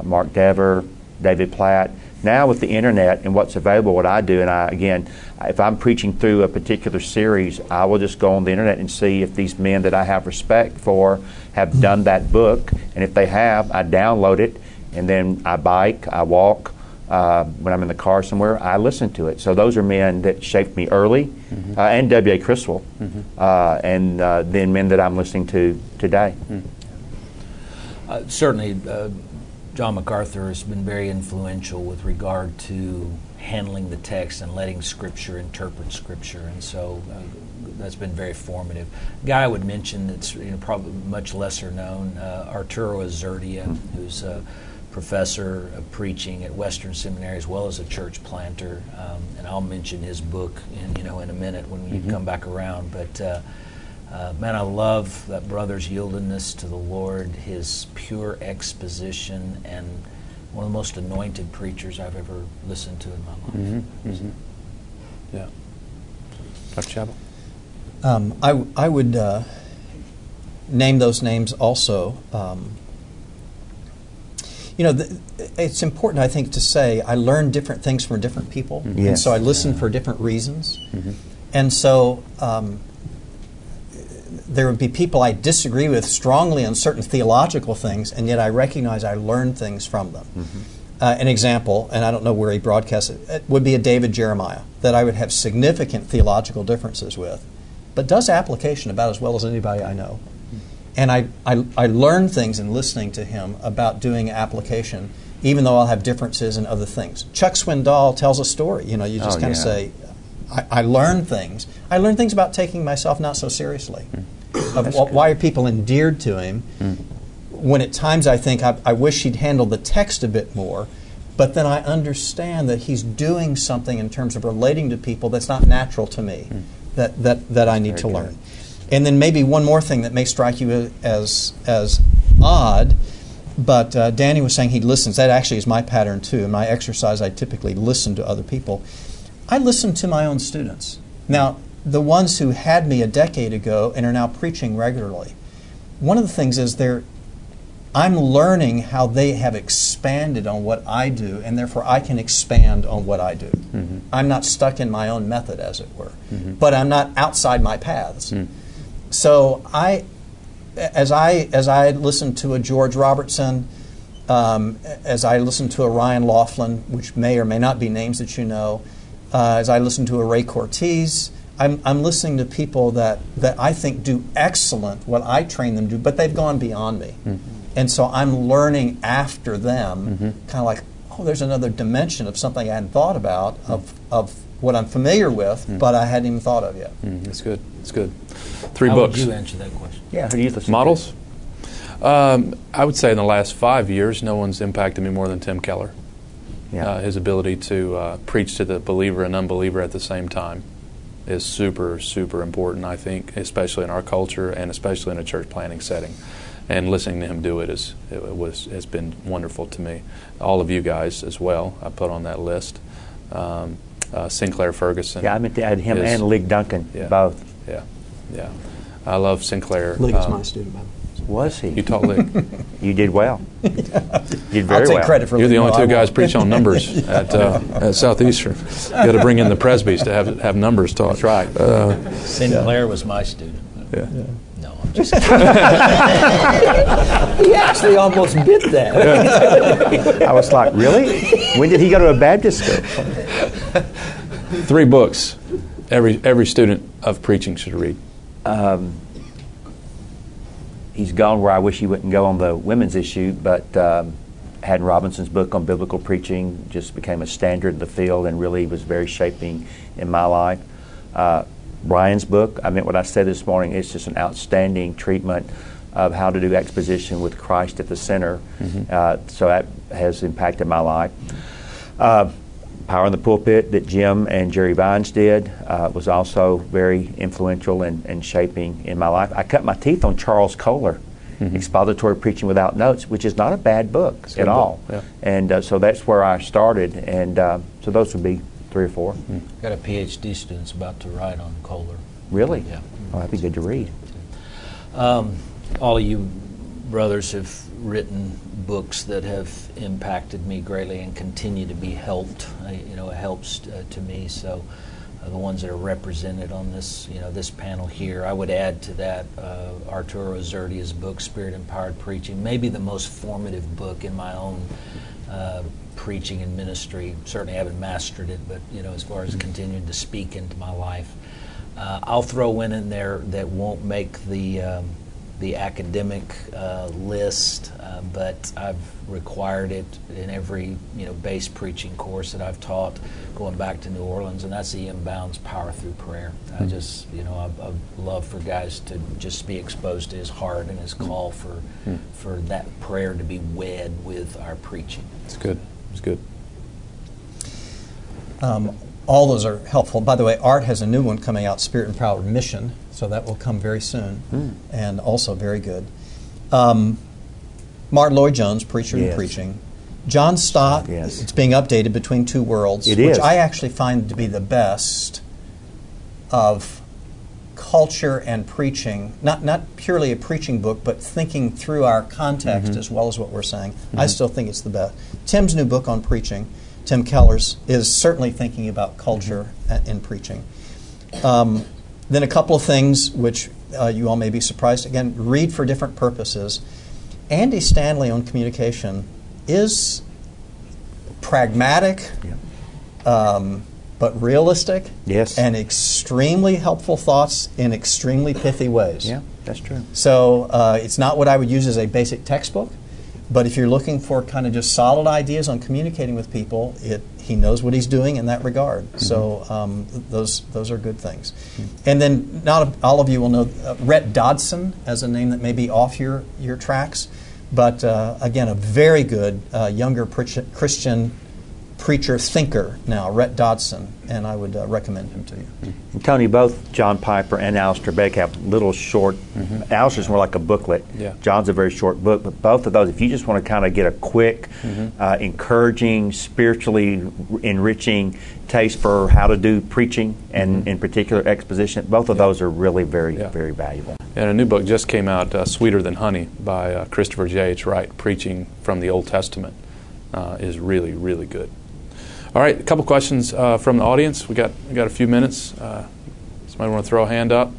Mark Dever, David Platt. Now with the internet and what's available, what I do, and I again, if I'm preaching through a particular series, I will just go on the internet and see if these men that I have respect for have done that book, and if they have, I download it, and then I bike, I walk. Uh, when I'm in the car somewhere, I listen to it. So those are men that shaped me early, mm-hmm. uh, and W.A. Criswell, mm-hmm. uh, and uh, then men that I'm listening to today. Mm. certainly, uh, John MacArthur has been very influential with regard to handling the text and letting Scripture interpret Scripture, and so uh, that's been very formative. A guy I would mention that's you know, probably much lesser known, uh, Arturo Azurdia, who's a professor of preaching at Western Seminary as well as a church planter, um, and I'll mention his book in you know in a minute when you mm-hmm. come back around, but. Uh, uh, man, I love that brother's yieldedness to the Lord, his pure exposition, and one of the most anointed preachers I've ever listened to in my life. Mm-hmm. Mm-hmm. Yeah. Dr. Chapell? Um, I, w- I would uh, name those names also. Um, you know, th- it's important, I think, to say I learn different things from different people. Mm-hmm. Yes. And so I listen yeah. for different reasons. Mm-hmm. And so um, there would be people I disagree with strongly on certain theological things, and yet I recognize I learn things from them. Mm-hmm. Uh, an example, and I don't know where he broadcasts it, it, would be a David Jeremiah that I would have significant theological differences with, but does application about as well as anybody I know. And I, I, I learn things in listening to him about doing application, even though I'll have differences in other things. Chuck Swindoll tells a story. You know, you just oh, kind of yeah. say, I, I learn things. I learn things about taking myself not so seriously. Mm of why are people endeared to him. Mm. When at times I think I, I wish he'd handled the text a bit more, but then I understand that he's doing something in terms of relating to people that's not natural to me, mm. that, that, that I need Very to good. learn. And then maybe one more thing that may strike you as, as odd, but uh, Danny was saying he listens. That actually is my pattern too. In my exercise, I typically listen to other people. I listen to my own students. Now, the ones who had me a decade ago and are now preaching regularly. One of the things is they're I'm learning how they have expanded on what I do, and therefore I can expand on what I do. Mm-hmm. I'm not stuck in my own method, as it were, mm-hmm. but I'm not outside my paths. Mm. So I, as I as I listen to a George Robertson, um, as I listen to a Ryan Laughlin, which may or may not be names that you know, uh, as I listen to a Ray Cortese, I'm, I'm listening to people that, that I think do excellent what I train them to do, but they've gone beyond me. Mm-hmm. And so I'm learning after them, mm-hmm. kind of like, oh, there's another dimension of something I hadn't thought about, mm-hmm. of, of what I'm familiar with, mm-hmm. but I hadn't even thought of yet. Mm-hmm. That's good. That's good. Three How books. Would you answer that question? Yeah, who do you listen Models? Um, I would say in the last five years, no one's impacted me more than Tim Keller. Yeah. Uh, his ability to uh, preach to the believer and unbeliever at the same time is super, super important, I think, especially in our culture and especially in a church planting setting. And listening to him do it is it was has been wonderful to me. All of you guys as well. I put on that list. Um, uh, Sinclair Ferguson. Yeah, I meant to add him is, and Lig Duncan yeah, both. Yeah, yeah. I love Sinclair. Lig is um, my student, by the way. Was he? You taught Lig. you did well. You did very I'll take well. credit for You're the only two guys preaching preach on numbers at, uh, at Southeastern. You got to bring in the presbys to have have numbers taught. That's right. Uh, Sinclair yeah. was my student. Yeah. yeah. No, I'm just he actually almost bit that. I was like, really? When did he go to a Baptist school? Three books every every student of preaching should read. Um, he's gone where I wish he wouldn't go on the women's issue, but um, Haddon Robinson's book on biblical preaching just became a standard in the field and really was very shaping in my life. Uh, Bryan's book, I meant what I said this morning, it's just an outstanding treatment of how to do exposition with Christ at the center. Mm-hmm. Uh, so that has impacted my life. Uh, Power in the Pulpit that Jim and Jerry Vines did uh, was also very influential in, in, shaping in my life. I cut my teeth on Charles Koller, mm-hmm. Expository Preaching Without Notes, which is not a bad book it's at all. Book. Yeah. And uh, so that's where I started. And uh, so those would be three or 4 mm Got a PhD student's about to write on Koller. Really? Yeah. Oh, that'd be good to read. Um, all of you brothers have written books that have impacted me greatly and continue to be helped. Uh, you know, it helps uh, to me. So, uh, the ones that are represented on this, you know, this panel here, I would add to that uh, Arturo Azurdia's book, Spirit Empowered Preaching, maybe the most formative book in my own uh, preaching and ministry. Certainly, I haven't mastered it, but you know, as far as continuing to speak into my life, uh, I'll throw one in there that won't make the um, the academic uh, list, uh, but I've required it in every you know base preaching course that I've taught going back to New Orleans, and that's E.M. Bounds' Power Through Prayer. Mm-hmm. I just you know I, I, love for guys to just be exposed to his heart and his hmm. call for mm-hmm. for that prayer to be wed with our preaching. It's good. It's good. Um, all those are helpful. By the way, Art has a new one coming out, Spirit Empowered Mission so that will come very soon, mm. and also very good. Um, Martyn Lloyd-Jones, preacher yes. and preaching. John Stott, yes. it's being updated between two worlds, it which is. I actually find to be the best of culture and preaching. Not not purely a preaching book, but thinking through our context mm-hmm. as well as what we're saying. Mm-hmm. I still think it's the best. Tim's new book on preaching, Tim Keller's, is certainly thinking about culture mm-hmm. in preaching. Um, then a couple of things which uh, you all may be surprised. Again, read for different purposes. Andy Stanley on communication is pragmatic, yeah. um, but realistic. Yes. And extremely helpful thoughts in extremely pithy ways. Yeah, that's true. So uh, it's not what I would use as a basic textbook, but if you're looking for kind of just solid ideas on communicating with people, it he knows what he's doing in that regard. Mm-hmm. So um, those those are good things. Mm-hmm. And then not all of you will know uh, Rhett Dodson as a name that may be off your your tracks, but uh, again a very good uh, younger Christian preacher thinker now, Rhett Dodson, and I would uh, recommend him to you. And Tony, both John Piper and Alistair Begg have little short. Mm-hmm. Alistair's more like a booklet. Yeah. John's a very short book, but both of those, if you just want to kind of get a quick, mm-hmm. uh, encouraging, spiritually enriching taste for how to do preaching and, mm-hmm. in particular, exposition, both of yeah. those are really very, yeah. very valuable. And a new book just came out, uh, Sweeter Than Honey, by uh, Christopher J.H. Wright, preaching from the Old Testament, uh, is really, really good. All right, a couple questions uh, from the audience. We got we got a few minutes. Uh, somebody want to throw a hand up?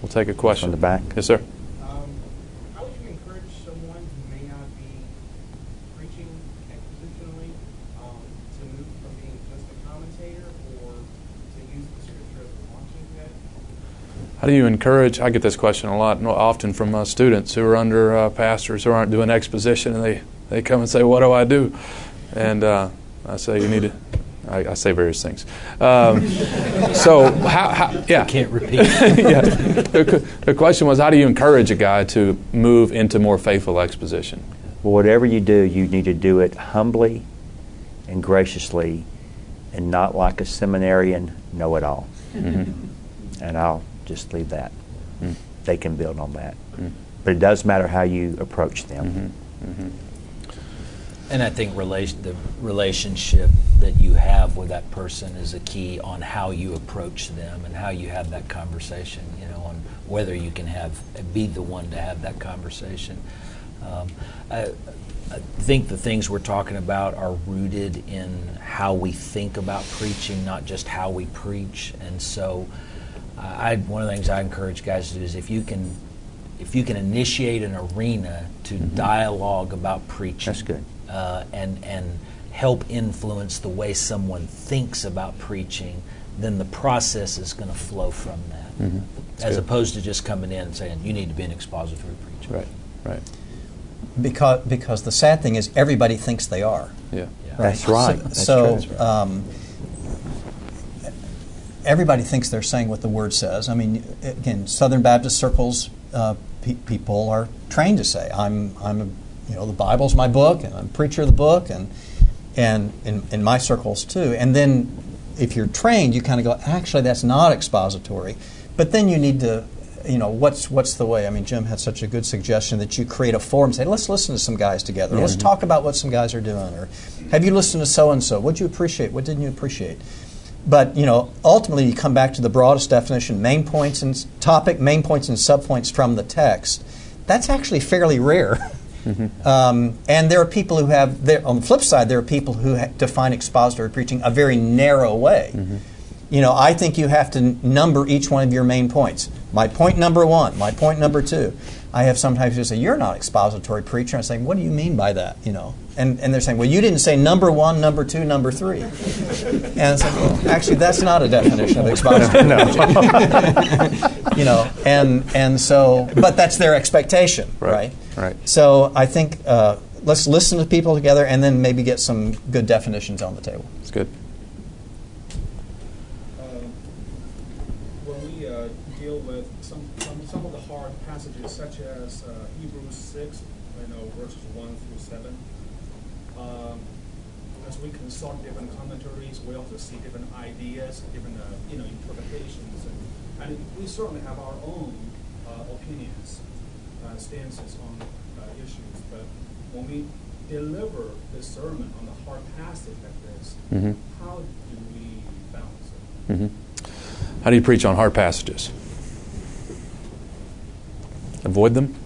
We'll take a question. From the back. Yes, sir. Um, how would you encourage someone who may not be preaching expositionally um, to move from being just a commentator or to use the scripture as a launching pad? How do you encourage? I get this question a lot, often from uh, students who are under uh, pastors who aren't doing exposition, and they, they come and say, "What do I do?" And uh, I say you need to. I, I say various things. Um, so how, how, Yeah. I can't repeat. yeah. The, the question was, how do you encourage a guy to move into more faithful exposition? Well, whatever you do, you need to do it humbly and graciously, and not like a seminarian know-it-all. Mm-hmm. And I'll just leave that. Mm. They can build on that. Mm. But it does matter how you approach them. Mm-hmm. Mm-hmm. And I think relation, the relationship that you have with that person is a key on how you approach them and how you have that conversation. You know, on whether you can have be the one to have that conversation. Um, I, I think the things we're talking about are rooted in how we think about preaching, not just how we preach. And so, I one of the things I encourage guys to do is if you can if you can initiate an arena to mm-hmm. dialogue about preaching. That's good uh, and and help influence the way someone thinks about preaching, then the process is going to flow from that, mm-hmm. as good. opposed to just coming in and saying you need to be an expository preacher. Right. Right. Because because the sad thing is everybody thinks they are. Yeah. yeah. That's right. So, That's so right. um, everybody thinks they're saying what the word says. I mean, again, Southern Baptist circles, uh, pe- people are trained to say, "I'm I'm a you know, the Bible's my book, and I'm preacher of the book, and and in, in my circles too. And then if you're trained, you kind of go, actually, that's not expository. But then you need to, you know, what's what's the way? I mean, Jim had such a good suggestion that you create a forum. Say, let's listen to some guys together. Let's talk about what some guys are doing. Or have you listened to so and so? What did you appreciate? What didn't you appreciate? But you know, ultimately, you come back to the broadest definition: main points and topic, main points and subpoints from the text. That's actually fairly rare. Mm-hmm. Um, and there are people who have, there, on the flip side, there are people who ha- define expository preaching a very narrow way. Mm-hmm. You know, I think you have to number each one of your main points. My point number one, my point number two. I have sometimes people say, "You're not expository preacher." I'm saying, "What do you mean by that?" You know, and and they're saying, "Well, you didn't say number one, number two, number three. and it's like, well, actually, that's not a definition of expository no. preaching. you know, and and so, but that's their expectation, right? Right. Right. So I think uh, let's listen to people together, and then maybe get some good definitions on the table. It's good. consult different commentaries. We also see different ideas, different uh, you know interpretations, and, and, we certainly have our own uh, opinions, uh, stances on uh, issues. But when we deliver the sermon on the hard passage like this, mm-hmm. how do we balance it? Mm-hmm. How do you preach on hard passages? Avoid them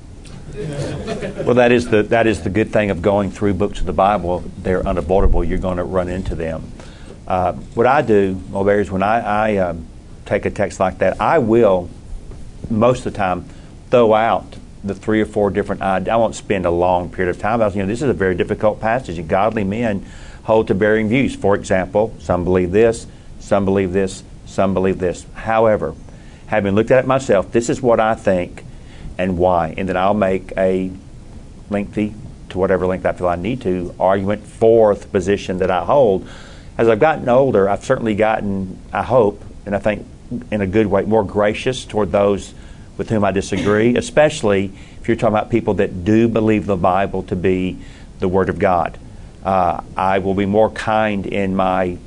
well, that is the that is the good thing of going through books of the Bible. They're unavoidable. You're going to run into them. Uh, what I do, Mulberry, is when I, I uh, take a text like that, I will most of the time throw out the three or four different. I won't spend a long period of time. Was, you know, this is a very difficult passage, and godly men hold to varying views. For example, some believe this, some believe this, some believe this. However, having looked at it myself, this is what I think and why. And then I'll make a lengthy, to whatever length I feel I need to, argument for the position that I hold. As I've gotten older, I've certainly gotten, I hope, and I think in a good way, more gracious toward those with whom I disagree, especially if you're talking about people that do believe the Bible to be the Word of God. Uh, I will be more kind in my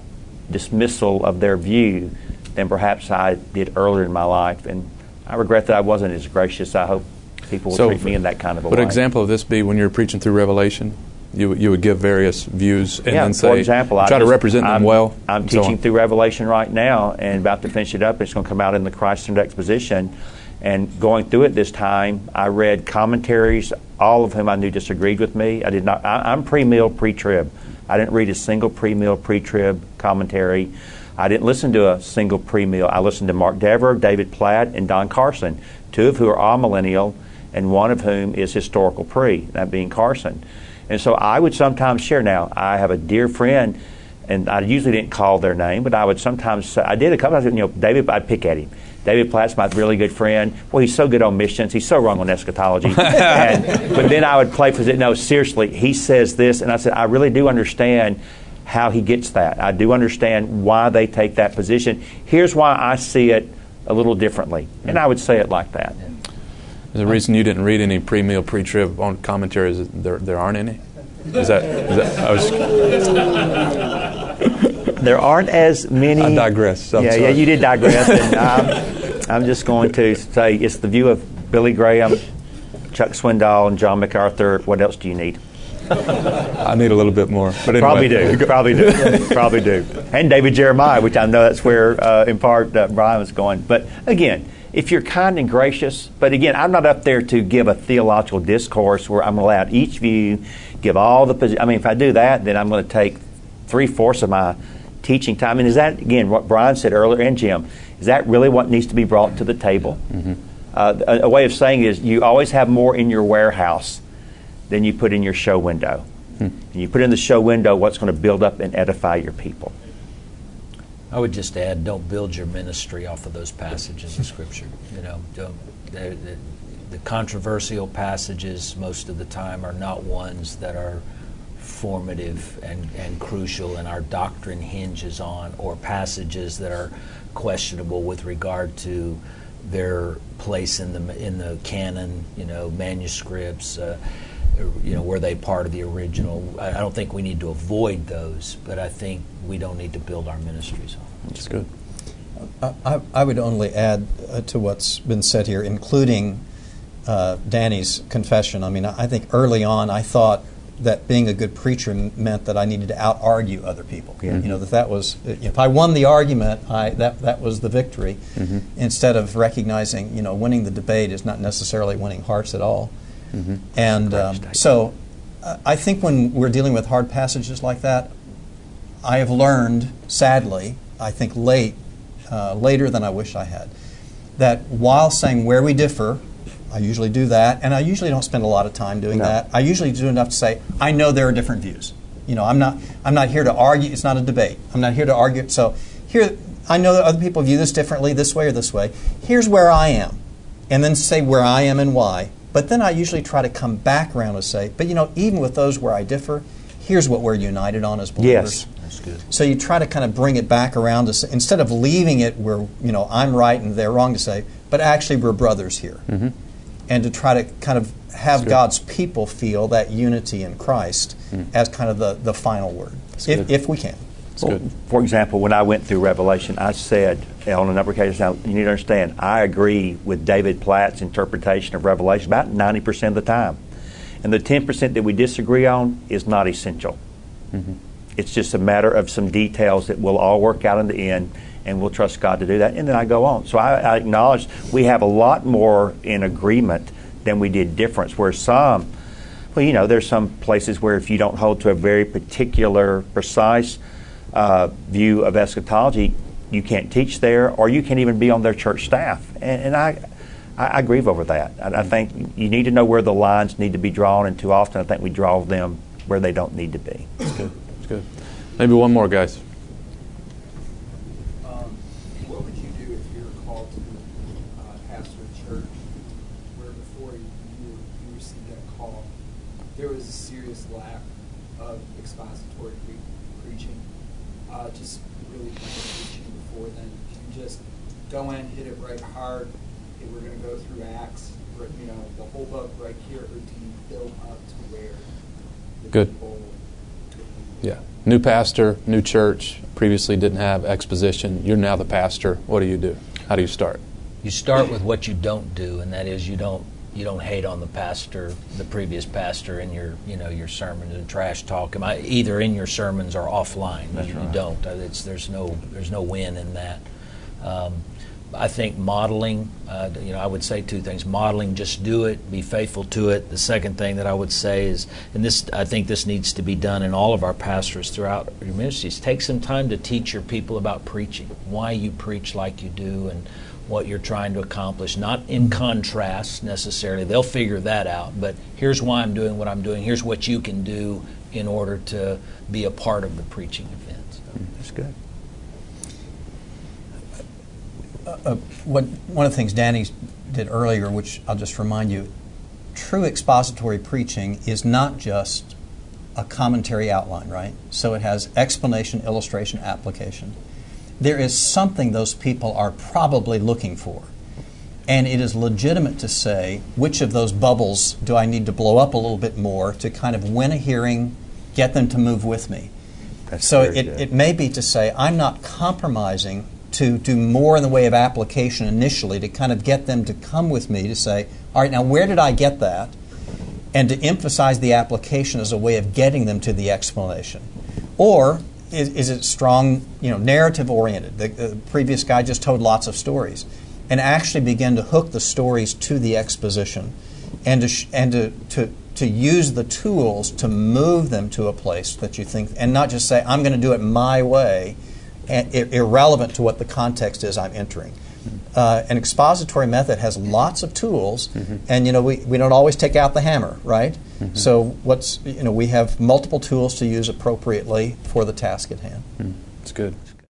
dismissal of their view than perhaps I did earlier in my life. And I regret that I wasn't as gracious. I hope people will so treat me in that kind of a would way. Would an example of this be when you're preaching through Revelation? You, you would give various views and yeah, then say, for example, try to represent them I'm, well. I'm teaching so through Revelation right now and about to finish it up. It's going to come out in the Christ Centered Exposition. And going through it this time, I read commentaries, all of whom I knew disagreed with me. I did not. I, I'm pre-mill, pre-trib. I didn't read a single pre-mill, pre-trib commentary. I didn't listen to a single pre-mill. I listened to Mark Dever, David Platt, and Don Carson, two of who are amillennial, and one of whom is historical pre, that being Carson. And so I would sometimes share. Now, I have a dear friend, and I usually didn't call their name, but I would sometimes I did a couple times, you know, David, I'd pick at him. David Platt's my really good friend. Well, he's so good on missions. He's so wrong on eschatology. and, but then I would play for no, seriously, he says this, and I said, I really do understand how he gets that. I do understand why they take that position. Here's why I see it a little differently. And I would say it like that. The reason you didn't read any pre-mill, pre-trib on commentaries there, there aren't any? Is that, is that I was there aren't as many. I digress. I'm yeah, sorry. yeah, you did digress. and I'm, I'm just going to say it's the view of Billy Graham, Chuck Swindoll, and John MacArthur. What else do you need? I need a little bit more. But anyway. Probably do. Probably do. Probably do. And David Jeremiah, which I know that's where, uh, in part, uh, Bryan was going. But again, if you're kind and gracious, but again, I'm not up there to give a theological discourse where I'm allowed each view, give all the. I mean, if I do that, then I'm going to take three fourths of my teaching time. And is that again what Bryan said earlier, and Jim? Is that really what needs to be brought to the table? Mm-hmm. Uh, a, a way of saying is you always have more in your warehouse than you put in your show window. Hmm. And you put in the show window what's going to build up and edify your people. I would just add, don't build your ministry off of those passages of Scripture. You know, the, the controversial passages most of the time are not ones that are formative and, and crucial and our doctrine hinges on, or passages that are questionable with regard to their place in the in the canon, you know, manuscripts. Uh, you know, were they part of the original? I, I don't think we need to avoid those, but I think we don't need to build our ministries on. them. That's good. I, I would only add uh, to what's been said here, including uh, Danny's confession. I mean, I think early on I thought that being a good preacher meant that I needed to out argue other people. Yeah. You know that that was if I won the argument, I that that was the victory. Mm-hmm. Instead of recognizing, you know, winning the debate is not necessarily winning hearts at all. Mm-hmm. And um, so, uh, I think when we're dealing with hard passages like that, I have learned, sadly, I think late, uh, later than I wish I had, that while saying where we differ, I usually do that, and I usually don't spend a lot of time doing No. that. I usually do enough to say I know there are different views. You know, I'm not I'm not here to argue. It's not a debate. I'm not here to argue. So here, I know that other people view this differently, this way or this way. Here's where I am, and then say where I am and why. But then I usually try to come back around and say, but you know, even with those where I differ, here's what we're united on as believers. Yes. That's good. So you try to kind of bring it back around to say, instead of leaving it where you know I'm right and they're wrong to say, but actually we're brothers here, Mm-hmm. And to try to kind of have. God's people feel that unity in Christ hmm. as kind of the, the final word, if, if we can. That's Well, good. For example, when I went through Revelation, I said on a number of occasions, now you need to understand, I agree with David Platt's interpretation of Revelation about 90% of the time. And the 10% that we disagree on is not essential. Mm-hmm. It's just a matter of some details that will all work out in the end, and we'll trust God to do that. And then I go on. So I, I acknowledge we have a lot more in agreement than we did difference, where some well, you know, there's some places where if you don't hold to a very particular, precise uh, view of eschatology, you can't teach there, or you can't even be on their church staff. And, and I, I, I grieve over that. And I think you need to know where the lines need to be drawn, and too often I think we draw them where they don't need to be. That's good. Good. Maybe one more, guys. What would you do if you were called to pastor church where before you, you, you received that call, there was a serious lack of expository pre- preaching, uh, just really preaching before then? Can you just go in, hit it right hard, and we're going to go through Acts, or, you know, the whole book right here, or do you build up to where the Good. people could be? Yeah. New pastor, new church. Previously didn't have exposition. You're now the pastor. What do you do? How do you start? You start with what you don't do, and that is you don't you don't hate on the pastor, the previous pastor, in your you know your sermon and trash talk him either in your sermons or offline. That's you, you don't. It's, there's no there's no win in that. Um, I think modeling. Uh, you know, I would say two things: modeling, just do it, be faithful to it. The second thing that I would say is, and this I think this needs to be done in all of our pastors throughout your ministries. Take some time to teach your people about preaching, why you preach like you do, and what you're trying to accomplish, not in contrast necessarily. They'll figure that out, but here's why I'm doing what I'm doing. Here's what you can do in order to be a part of the preaching event. So, That's good. Uh, what, one of the things Danny did earlier, which I'll just remind you, true expository preaching is not just a commentary outline, right? So it has explanation, illustration, application. There is something those people are probably looking for. And it is legitimate to say which of those bubbles do I need to blow up a little bit more to kind of win a hearing, get them to move with me. That's so it, it may be to say, I'm not compromising to do more in the way of application initially to kind of get them to come with me to say, all right, now where did I get that? And to emphasize the application as a way of getting them to the explanation. Or is, is it strong, you know, narrative oriented? The, the previous guy just told lots of stories. And actually begin to hook the stories to the exposition and to, and to, to, to use the tools to move them to a place that you think, and not just say, I'm going to do it my way, irrelevant to what the context is I'm entering. Uh, an expository method has lots of tools, mm-hmm. and you know we, we don't always take out the hammer, right? Mm-hmm. So what's you know we have multiple tools to use appropriately for the task at hand. Hmm. It's good.